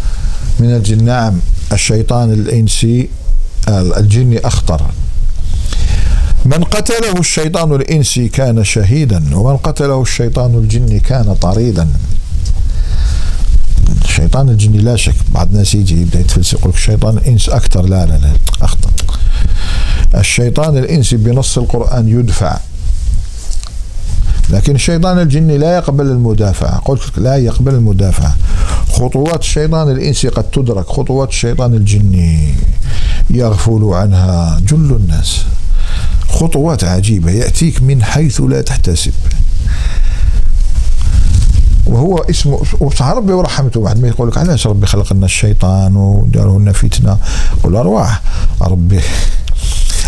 من الجن نعم الشيطان الإنسي الجن أخطر. من قتله الشيطان الإنسي كان شهيدا ومن قتله الشيطان الجن كان طريدا. الشيطان الجني لا شك بعض الناس يجي يبدأ يتفلسف يقول الشيطان الإنس أكثر لا لا لا اخطا الشيطان الإنسي بنص القرآن يدفع. لكن الشيطان الجني لا يقبل المدافعة. قلت لا يقبل المدافعة. خطوات الشيطان الإنسي قد تدرك. خطوات الشيطان الجني يغفل عنها جل الناس. خطوات عجيبة يأتيك من حيث لا تحتسب. وهو اسمه ربي ورحمته. بعد ما يقول لك علاش ربي خلق لنا الشيطان وداروا لنا فتنة؟ قول أرواح. ربي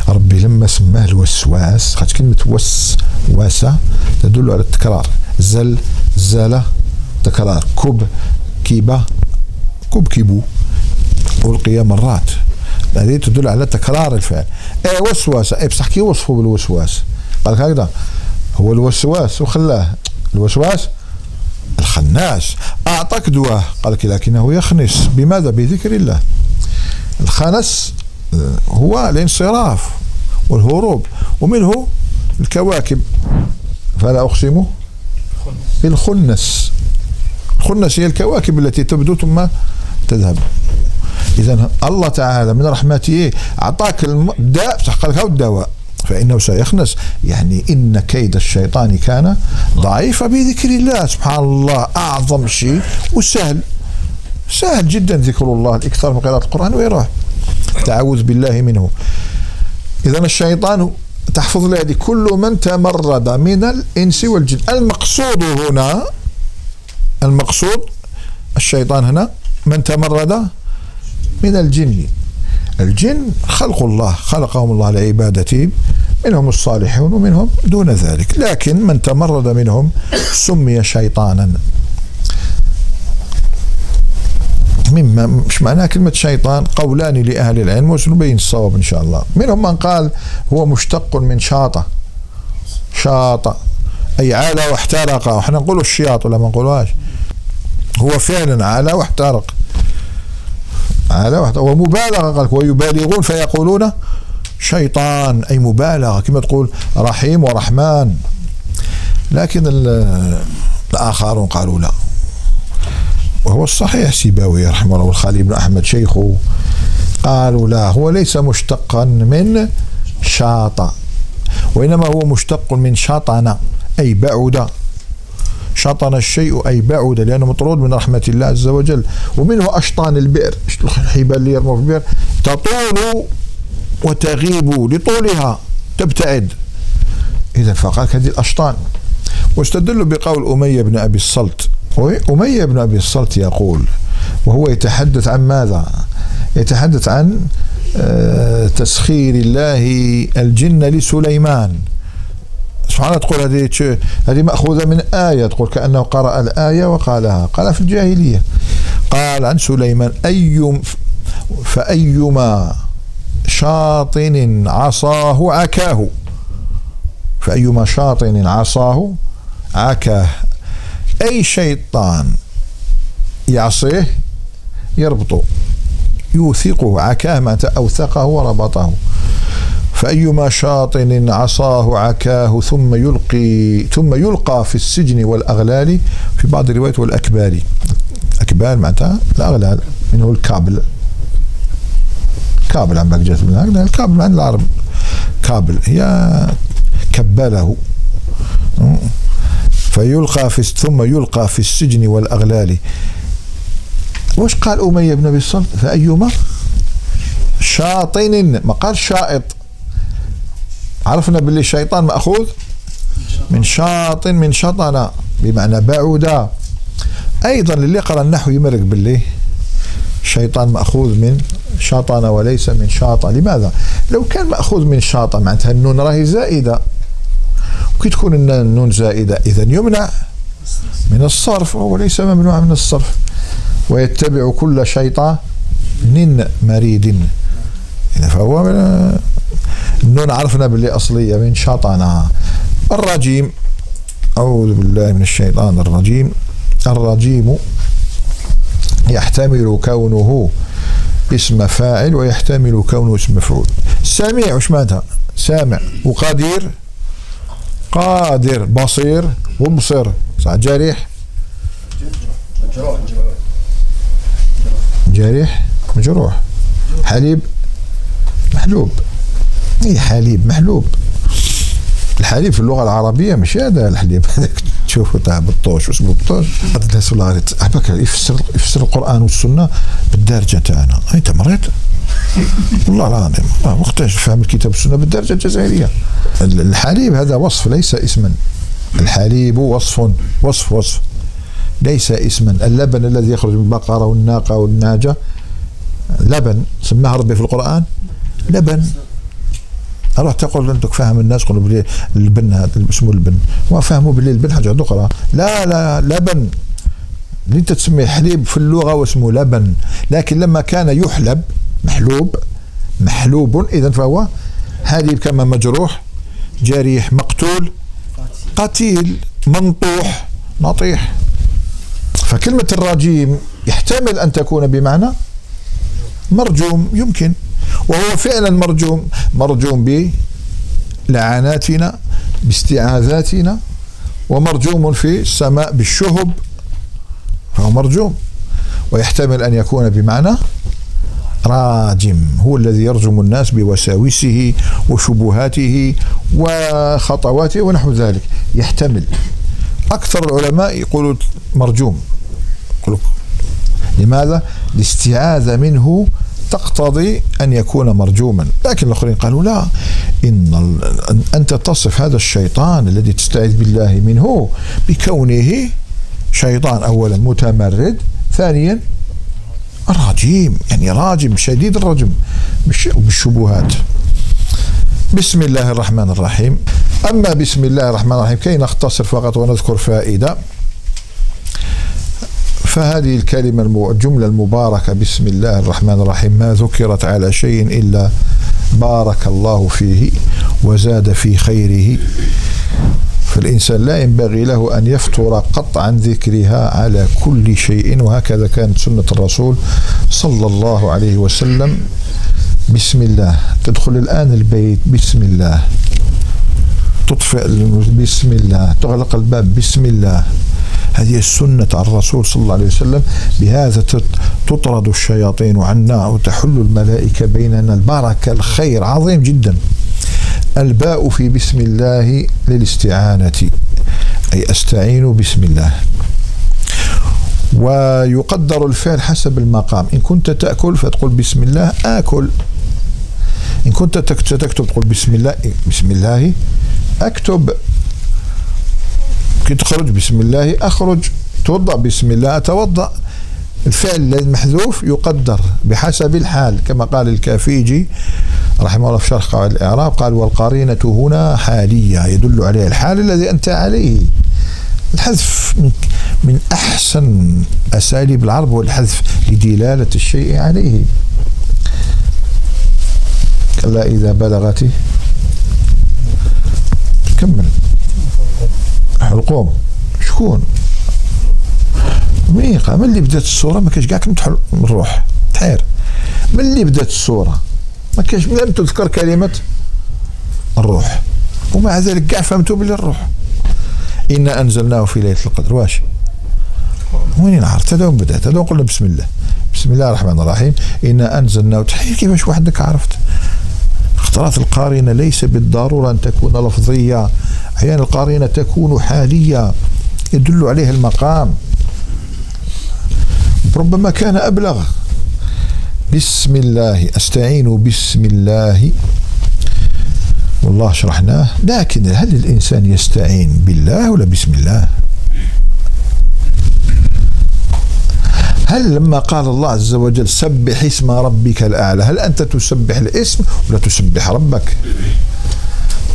ربي لما سماه الوسواس خاطر كلمة وس واسة تدل على التكرار. زل زالة تكرار. كب كيبة كب كيبو. ألقي مرات. هذه تدل على تكرار الفعل. اي وسواس اي بصح كي وصفه بالوسواس؟ قال هكذا. هو الوسواس وخلاه. الوسواس؟ الخناس. أعطاك دواء. قال لك لكنه يخنس. بماذا؟ بذكر الله. الخنس هو الانصراف والهروب ومنه الكواكب. فلا أقسم بالخنس. الخنس هي الكواكب التي تبدو ثم تذهب. إذا الله تعالى من رحمته أعطاك الداء سحق لك الدواء. فإنه سيخنس. يعني إن كيد الشيطان كان ضعيف بذكر الله. سبحان الله أعظم شيء وسهل. سهل جدا ذكر الله الإكثار من قراءة القرآن ويروح تعوذ بالله منه. إذا الشيطان تحفظ لي هذه كل من تمرد من الإنس والجن. المقصود هنا المقصود الشيطان هنا من تمرد من الجن. الجن خلق الله خلقهم الله لعبادته منهم الصالحون ومنهم دون ذلك. لكن من تمرد منهم سمي شيطانا. مما مش معناه كلمة شيطان قولان لأهل العلم وسنبين الصواب إن شاء الله. منهم من قال هو مشتق من شاطة شاطة أي عالى واحترق. إحنا نقول الشياط ولا ما نقولهاش؟ هو فعلا عالى واحترق. عالى واحترق. ومبالغة قال ويبالغون فيقولون شيطان. أي مبالغة. كما تقول رحيم ورحمن. لكن الآخرون قالوا لا. وهو الصحيح سيباوي رحمه الله. والخالي بن أحمد شيخه قالوا لا هو ليس مشتقا من شاط وإنما هو مشتق من شطن أي بعد. شطن الشيء أي بعد لأنه مطرود من رحمة الله عز وجل. ومنه أشطان البئر. الحبال اللي يرموا في البئر. تطول وتغيب لطولها. تبتعد. إذا فقال هذه الأشطان. واستدلوا بقول أمية بن أبي الصلت. أمية بن أبي الصلت يقول وهو يتحدث عن ماذا؟ يتحدث عن آه، تسخير الله الجن لسليمان. سبحان تقول هذه هذه مأخوذة من آية تقول كأنه قرأ الآية وقالها قال في الجاهلية. قال عن سليمان أي فأيما شاطن عصاه عكاه. فأيما شاطن عصاه عكاه. أي شيطان يعصيه يربطه يوثقه معناته أوثقه وربطه. فأيما شاطن عصاه عكاه ثم يلقي ثم يلقى في السجن والأغلال في بعض الروايات والأكبال أكبال معناتها الأغلال منه الكابل؟ كابل عم جات من الكابل عند العرب. كابل هي كبله. فيلقى في ثم يلقى في السجن والأغلال. وش قال أمية بن أبي الصلت فأيما شاطن. ما قال شائط. عرفنا باللي الشيطان مأخوذ؟ من شاطن من شطن. بمعنى بعد أيضا اللي قرأ النحو يمرق باللي؟ الشيطان مأخوذ من شطن وليس من شاطة لماذا؟ لو كان مأخوذ من شاطة معناتها النون راهي زائدة. وكي تكون النون زائدة إذا يمنع من الصرف وهو ليس ممنوع من الصرف. ويتبع كل شيطان مريد. فهو النون عرفنا باللي أصلية من شطنا الرجيم أعوذ بالله من الشيطان الرجيم. الرجيم يحتمل كونه اسم فاعل ويحتمل كونه اسم مفعول. سميع وش معناتها؟ سامع وقدير. قادر بصير ومبصر صح جريح. جريح مجروح. حليب محلوب. اي حليب؟ محلوب. الحليب في اللغة العربية مش هذا الحليب. هذاك تشوفوا تاع بالطوش واسمه بالطوش الناس والله يفسر يفسر القرآن والسنة بالدارجة تاعنا. أنت مريت؟ والله العظيم. وقتاش فهم الكتاب والسنة بالدرجه الجزائرية. الحليب هذا وصف ليس اسما. الحليب وصف وصف وصف. ليس اسما. اللبن الذي يخرج من البقره والناقة والناجة. لبن سماه ربي في القرآن. لبن. أروح تقول انت فاهم الناس يقولوا بلي البن هذا اسمه البن. وفهموا بلي البن حاجة أخرى. لا لا لبن. اللي أنت تسميه حليب في اللغة واسمه لبن. لكن لما كان يحلب محلوب محلوب اذا فهو هذه كما مجروح جريح مقتول قتيل منطوح نطيح. فكلمة الرجيم يحتمل أن تكون بمعنى مرجوم يمكن. وهو فعلا مرجوم مرجوم بلعناتنا باستعاذاتنا ومرجوم في السماء بالشهب فهو مرجوم. ويحتمل أن يكون بمعنى راجم هو الذي يرجم الناس بوساوسه وشبهاته وخطواته ونحو ذلك. يحتمل. أكثر العلماء يقولوا مرجوم. يقولوا لماذا؟ الاستعاذة منه تقتضي أن يكون مرجوما. لكن الآخرين قالوا لا إن أنت تصف هذا الشيطان الذي تستعيذ بالله منه بكونه شيطان أولا متمرد ثانيا رجيم يعني راجم شديد الرجم بالشبهات. بسم الله الرحمن الرحيم. أما بسم الله الرحمن الرحيم كي نختصر فقط ونذكر فائدة. فهذه الكلمة الجملة المباركة بسم الله الرحمن الرحيم ما ذكرت على شيء إلا بارك الله فيه وزاد في خيره. فالإنسان لا ينبغي له أن يفتر قط عن ذكرها على كل شيء. وهكذا كانت سنة الرسول صلى الله عليه وسلم. بسم الله. تدخل الآن البيت. بسم الله. تطفئ بسم الله. تغلق الباب. بسم الله. هذه السنة عن الرسول صلى الله عليه وسلم. بهذا تطرد الشياطين عنا وتحل الملائكة بيننا. البركة الخير عظيم جدا. الباء في بسم الله للاستعانة. أي أستعين بسم الله. ويقدر الفعل حسب المقام. إن كنت تأكل فتقول بسم الله آكل. إن كنت تكتب تقول بسم الله بسم الله. أكتب. كي تخرج بسم الله أخرج. توضأ بسم الله أتوضأ. الفعل المحذوف يقدر بحسب الحال كما قال الكافيجي رحمه الله في شرح قواعد الإعراب قال والقرينة هنا حالية يدل عليها الحال الذي أنت عليه. الحذف من أحسن أساليب العرب هو الحذف لدلالة الشيء عليه. كلا إذا بلغت كمل. حلقوم شكون؟ ميقا من اللي بدات الصورة ما كاش كاع كم تحل الروح تحير. من اللي بدات الصورة ما كاش لم تذكر كلمة الروح. ومع ذلك كاع فهمتوا بلي الروح. إنا أنزلناه في ليلة القدر. واش؟ وين عرفت هذا بدأت. هذا قلنا بسم الله. بسم الله الرحمن الرحيم. إنا أنزلناه. تحير كيفاش وحدك عرفت؟ اختلاط القارنة ليس بالضرورة أن تكون لفظية. أحيانا القارنة تكون حالية. يدل عليها المقام. ربما كان أبلغ. بسم الله. أستعين بسم الله. والله شرحناه. لكن هل الإنسان يستعين بالله ولا بسم الله؟ هل لما قال الله عز وجل سبح اسم ربك الأعلى هل أنت تسبح الاسم ولا تسبح ربك؟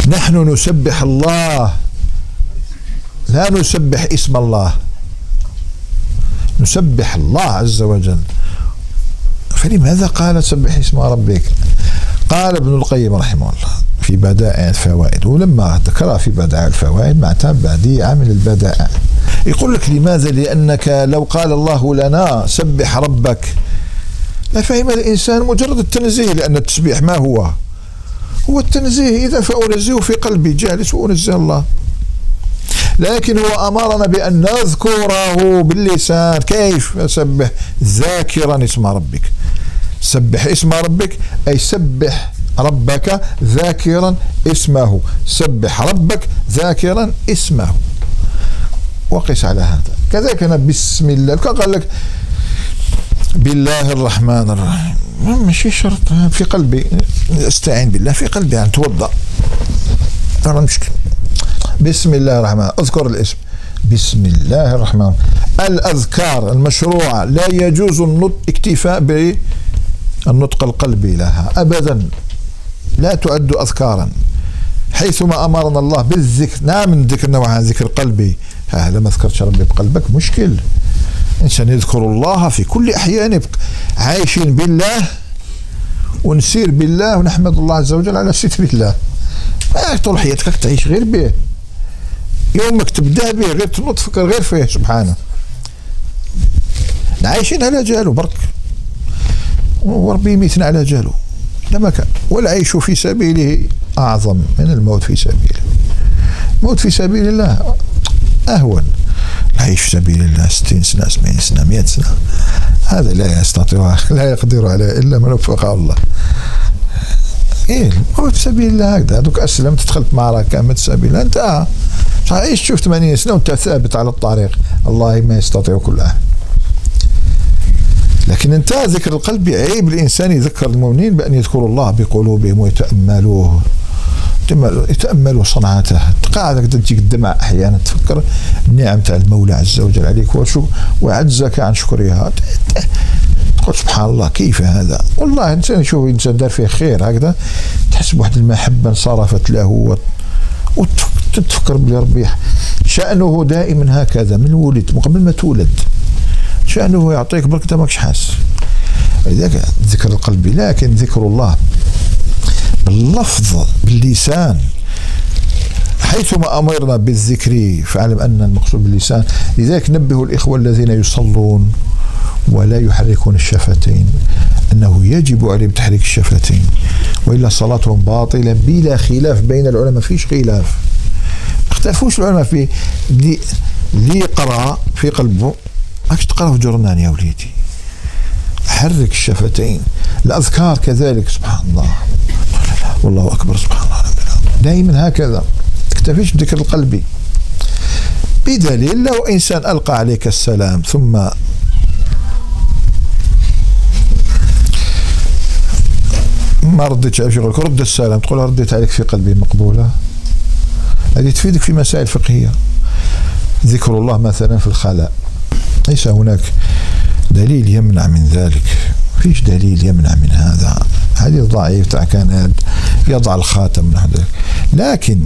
نحن نسبح الله. لا نسبح اسم الله. نسبح الله عز وجل. فلماذا قال سبح اسم ربك؟ قال ابن القيم رحمه الله. في بدائع الفوائد. ولما ذكرها في بدائع الفوائد معناتها بديعة من البدائع يقول لك لماذا؟ لأنك لو قال الله لنا سبح ربك لفهم الإنسان مجرد التنزيه لأن التسبيح ما هو؟ هو التنزيه. إذا فأنزيه في قلبي جالس وأنزه الله. لكن هو أمرنا بأن نذكره باللسان. كيف؟ سبح ذاكرا اسم ربك. سبح اسم ربك أي سبح ربك ذاكرا اسمه. سبح ربك ذاكرا اسمه. وقس على هذا. كذلك أنا بسم الله. قال لك بالله الرحمن الرحيم. ماشي شرط. في قلبي. استعين بالله. في قلبي يعني توضأ. ترى مشكل بسم الله الرحمن أذكر الاسم. بسم الله الرحمن الأذكار المشروعة. لا يجوز النطق اكتفاء بالنطق القلبي لها. ابدا. لا تعد اذكارا. حيثما أمرنا الله بالذكر نعم من ذكر نوع ذكر قلبي. هذا ما ذكرتش ربي بقلبك؟ مشكل. إنسان يذكر الله في كل احيانه عايشين بالله ونسير بالله ونحمد الله عز وجل على ستر الله طول حياتك تعيش غير به. يومك تبدأ به غير تنوض تفكر غير فيه سبحانه. عايشين على جاله برك. وربي يميتنا على جاله لما كان. والعيش في سبيله أعظم من الموت في سبيله. الموت في سبيل الله أهون. عيش في سبيل الله 60 سنة 70 سنة 100 سنة. هذا لا يستطيع لا يقدر عليه إلا من وفقه الله. إيه الموت في سبيل الله هكذا. دوك أسلمت دخلت معركة مت سبيل الله. أنت عايش تشوف 80 سنة وأنت ثابت على الطريق. الله ما يستطيع كل احد لكن انتهى ذكر القلب عيب الإنسان يذكر المؤمنين بأن يذكروا الله بقلوبهم ويتأملوه. يتأملوا صنعته. قاعد تجيك الدمع أحيانا تفكر النعم تاع المولى عز وجل عليك. وشو وعجزك عن شكرها تقول سبحان الله كيف هذا؟ والله إنسان يشوف إنسان دار فيه خير هكذا تحس بواحد المحبة انصرفت له وتفكر بلي ربي شأنه دائما هكذا من ولد قبل ما تولد. شأنه يعطيك برك أنت ماكش حاس. لذلك ذكر القلب لكن ذكر الله باللفظ باللسان. حيثما أمرنا بالذكر فاعلم أن المقصود باللسان. لذلك نبه الإخوة الذين يصلون ولا يحركون الشفتين أنه يجب عليهم تحريك الشفتين. وإلا صلاتهم باطلة بلا خلاف بين العلماء. ما فيش خلاف. اختلفوش العلماء في اللي يقرا في قلبه. ماكش تقرأ في جورنان يا وليدي. حرك الشفتين. الأذكار كذلك سبحان الله. والله أكبر سبحان الله دائما هكذا. تكتفيش بذكر القلبي بدليل لو إنسان ألقى عليك السلام ثم ما رديتش على شغلك رد السلام. تقول رديت عليك في قلبي مقبولة؟ هذه تفيدك في مسائل فقهية. ذكر الله مثلا في الخلاء. ليس هناك دليل يمنع من ذلك. فيش دليل يمنع من هذا. هذه ضعيف تاع كان يضع الخاتم من ذلك لكن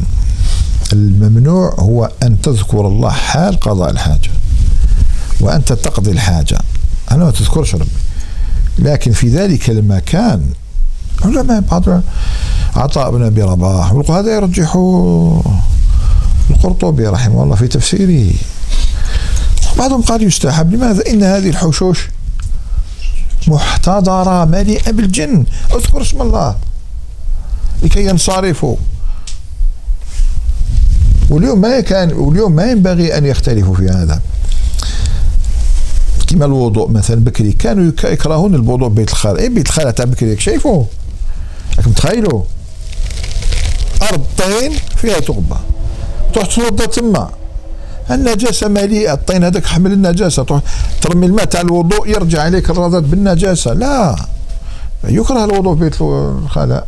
الممنوع هو أن تذكر الله حال قضاء الحاجة وأنت تقضي الحاجة. أنا ما تذكرش ربي. لكن في ذلك المكان علماء بعض عطاء بن أبي رباح هذا يرجح القرطبي رحمه الله في تفسيره. بعضهم قال يستحب. لماذا؟ إن هذه الحشوش محتضرة مليئة بالجن. اذكر اسم الله. لكي ينصرفوا. واليوم ما كان واليوم ما ينبغي أن يختلفوا في هذا. كما الوضوء مثلا. بكري كانوا يكرهون الوضوء بيت الخالة. إيه بيت الخالة تاع بكري؟ شايفوا راكم تخيلوا ارض طين فيها تربه تروح توضا تما. النجاسة مليئة الطين هذاك حمل النجاسة. تروح ترمي الماء تاع الوضوء يرجع عليك الرذاذ بالنجاسة. لا. يكره الوضوء في بيت الخلاء.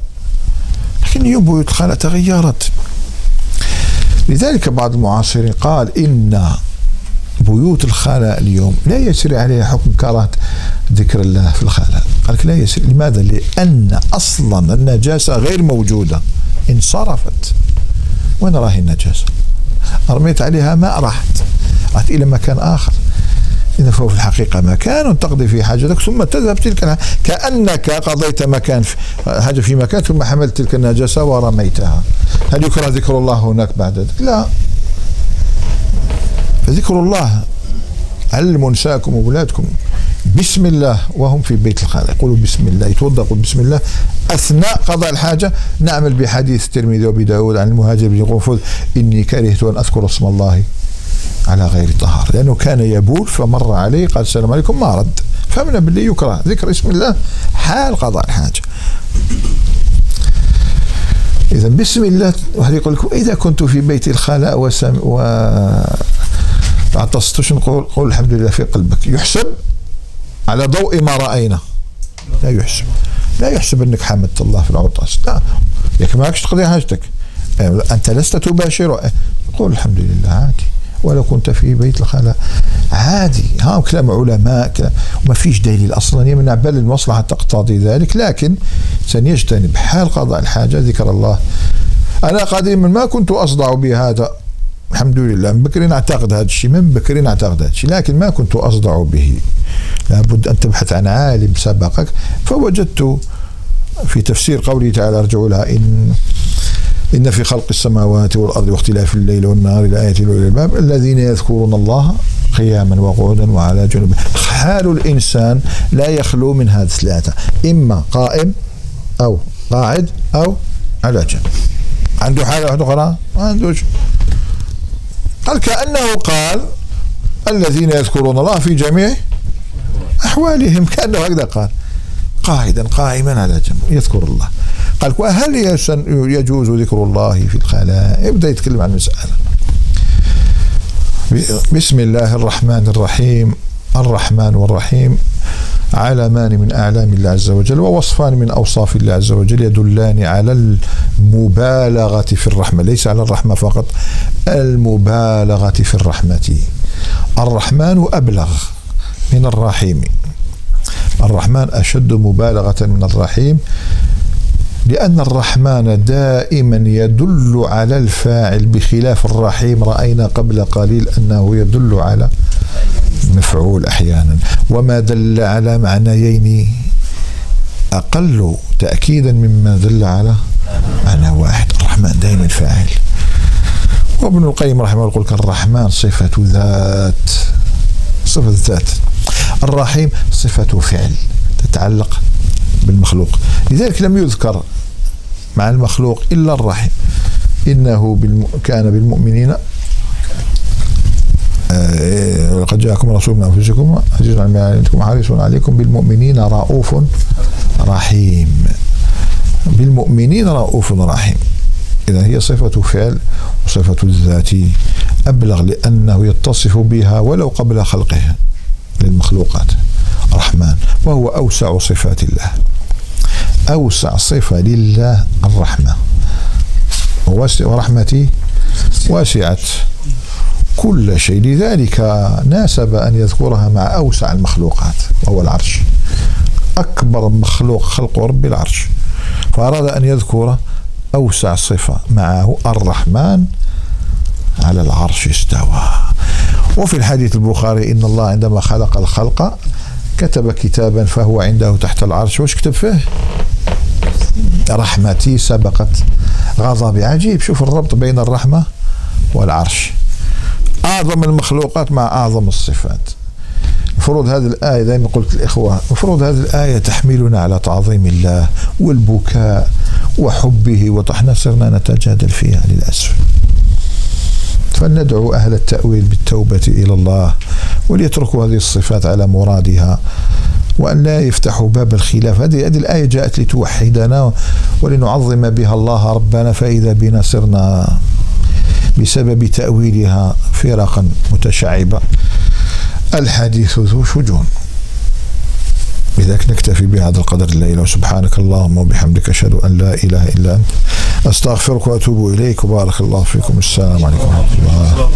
لكن اليوم بيوت الخلاء تغيرت لذلك بعض المعاصرين قال إن بيوت الخلاء اليوم لا يسري عليها حكم كراهة ذكر الله في الخلاء. قال لا يسري. لماذا؟ لأن أصلا النجاسة غير موجودة. انصرفت. وين راهي النجاسة؟ رميت عليها ماء راحت. راحت إلى مكان آخر. إذا فهو في الحقيقة مكان تقضي فيه حاجتك ثم تذهب تلك كأنك قضيت مكان في حاجة في مكان ثم حملت تلك النجاسة ورميتها. هل يكره ذكر الله هناك بعد ذلك؟ لا. فذكر الله. علموا نساءكم وأولادكم بسم الله وهم في بيت الخالق. يقولوا بسم الله يتوضا يقول بسم الله. أثناء قضاء الحاجة نعمل بحديث الترمذي وأبي داود عن المهاجر بن قنفذ إني كرهت أن أذكر اسم الله على غير طهار لأنه كان يبول فمر عليه قال السلام عليكم ما رد. فمن باللي يكره ذكر اسم الله حال قضاء الحاجة. إذا بسم الله واحد يقول لك إذا كنت في بيت الخلاء وسم و عطست نقول قول الحمد لله في قلبك. يحسب على ضوء ما رأينا. لا يحسب. لا يحسب أنك حمدت الله في العطاس لا. ياك ماكش تقضي حاجتك. أنت لست تباشر. قول الحمد لله عادي. ولو كنت في بيت الخلاء عادي. ها كلام علماء وما فيش دليل أصلا يمنع بل المصلحة تقتضي ذلك. لكن سنيجتنب حال قضاء الحاجة ذكر الله. أنا قديما ما كنت أصدع بهذا الحمد لله. من بكري نعتقد هذا الشيء من بكري نعتقد هذا الشيء. لكن ما كنت أصدع به. لابد أن تبحث عن عالم سبقك. فوجدت في تفسير قوله تعالى ارجعوا لها إن إن في خلق السماوات والأرض واختلاف الليل والنهار لآيات لأولي الألباب. الذين يذكرون الله قياما وقعودا وعلى جنوب. حال الإنسان لا يخلو من هذه الثلاثة. إما قائم أو قاعد أو على جنب. عنده حالة واحدة أخرى؟ ما عندوش. قال كأنه قال الذين يذكرون الله في جميع أحوالهم كأنه هكذا قال. قاعدا قائما على جنب يذكر الله. قال وهل يجوز ذكر الله في الخلاء؟ يبدأ يتكلم عن المسألة بسم الله الرحمن الرحيم الرحمن والرحيم. علمان من أعلام الله عز وجل ووصفان من أوصاف الله عز وجل يدلان على المبالغة في الرحمة ليس على الرحمة فقط المبالغة في الرحمة. الرحمن أبلغ من الرحيم. الرحمن أشد مبالغة من الرحيم لأن الرحمن دائما يدل على الفاعل بخلاف الرحيم رأينا قبل قليل أنه يدل على مفعول أحيانا. وما دل على معنيين أقل تأكيدا مما دل على معنى واحد الرحمن دائما فاعل. وابن القيم رحمه الله يقول الرحمن صفة ذات صفة ذات. الرحيم صفة فعل تتعلق بالمخلوق. لذلك لم يذكر مع المخلوق إلا الرحيم. إنه. كان بالمؤمنين لقد جاءكم رسول من أنفسكم عزيز على ما حريص عليكم. بالمؤمنين رؤوف رحيم. بالمؤمنين رؤوف رحيم. إذا هي صفة فعل وصفة الذات. أبلغ لأنه يتصف بها ولو قبل خلقها للمخلوقات. رحمن وهو أوسع صفات الله. أوسع صفة لله الرحمة. ورحمتي وسعت كل شيء. لذلك ناسب أن يذكرها مع أوسع المخلوقات وهو العرش. أكبر مخلوق خلق رب العرش. فأراد أن يذكر أوسع صفة معه الرحمن على العرش استوى. وفي الحديث البخاري إن الله عندما خلق الخلق كتب كتابا فهو عنده تحت العرش. وش كتب فيه؟ رحمتي سبقت. غضبي عجيب. شوف الربط بين الرحمة والعرش. أعظم المخلوقات مع أعظم الصفات. المفروض هذه الآية دائما قلت الإخوة المفروض هذه الآية تحملنا على تعظيم الله والبكاء وحبه وطحنا صرنا نتجادل فيها للأسف. فلندعو أهل التأويل بالتوبة إلى الله وليتركوا هذه الصفات على مرادها وأن لا يفتحوا باب الخلاف. هذه هذه الآية جاءت لتوحدنا ولنعظم بها الله ربنا فإذا بنا صرنا بسبب تأويلها فرقا متشعبة. الحديث ذو شجون. لذلك نكتفي بهذا القدر الليلة وسبحانك اللهم وبحمدك أشهد أن لا إله إلا أنت. أستغفرك وأتوب إليك وبارك الله فيكم. السلام عليكم ورحمة الله.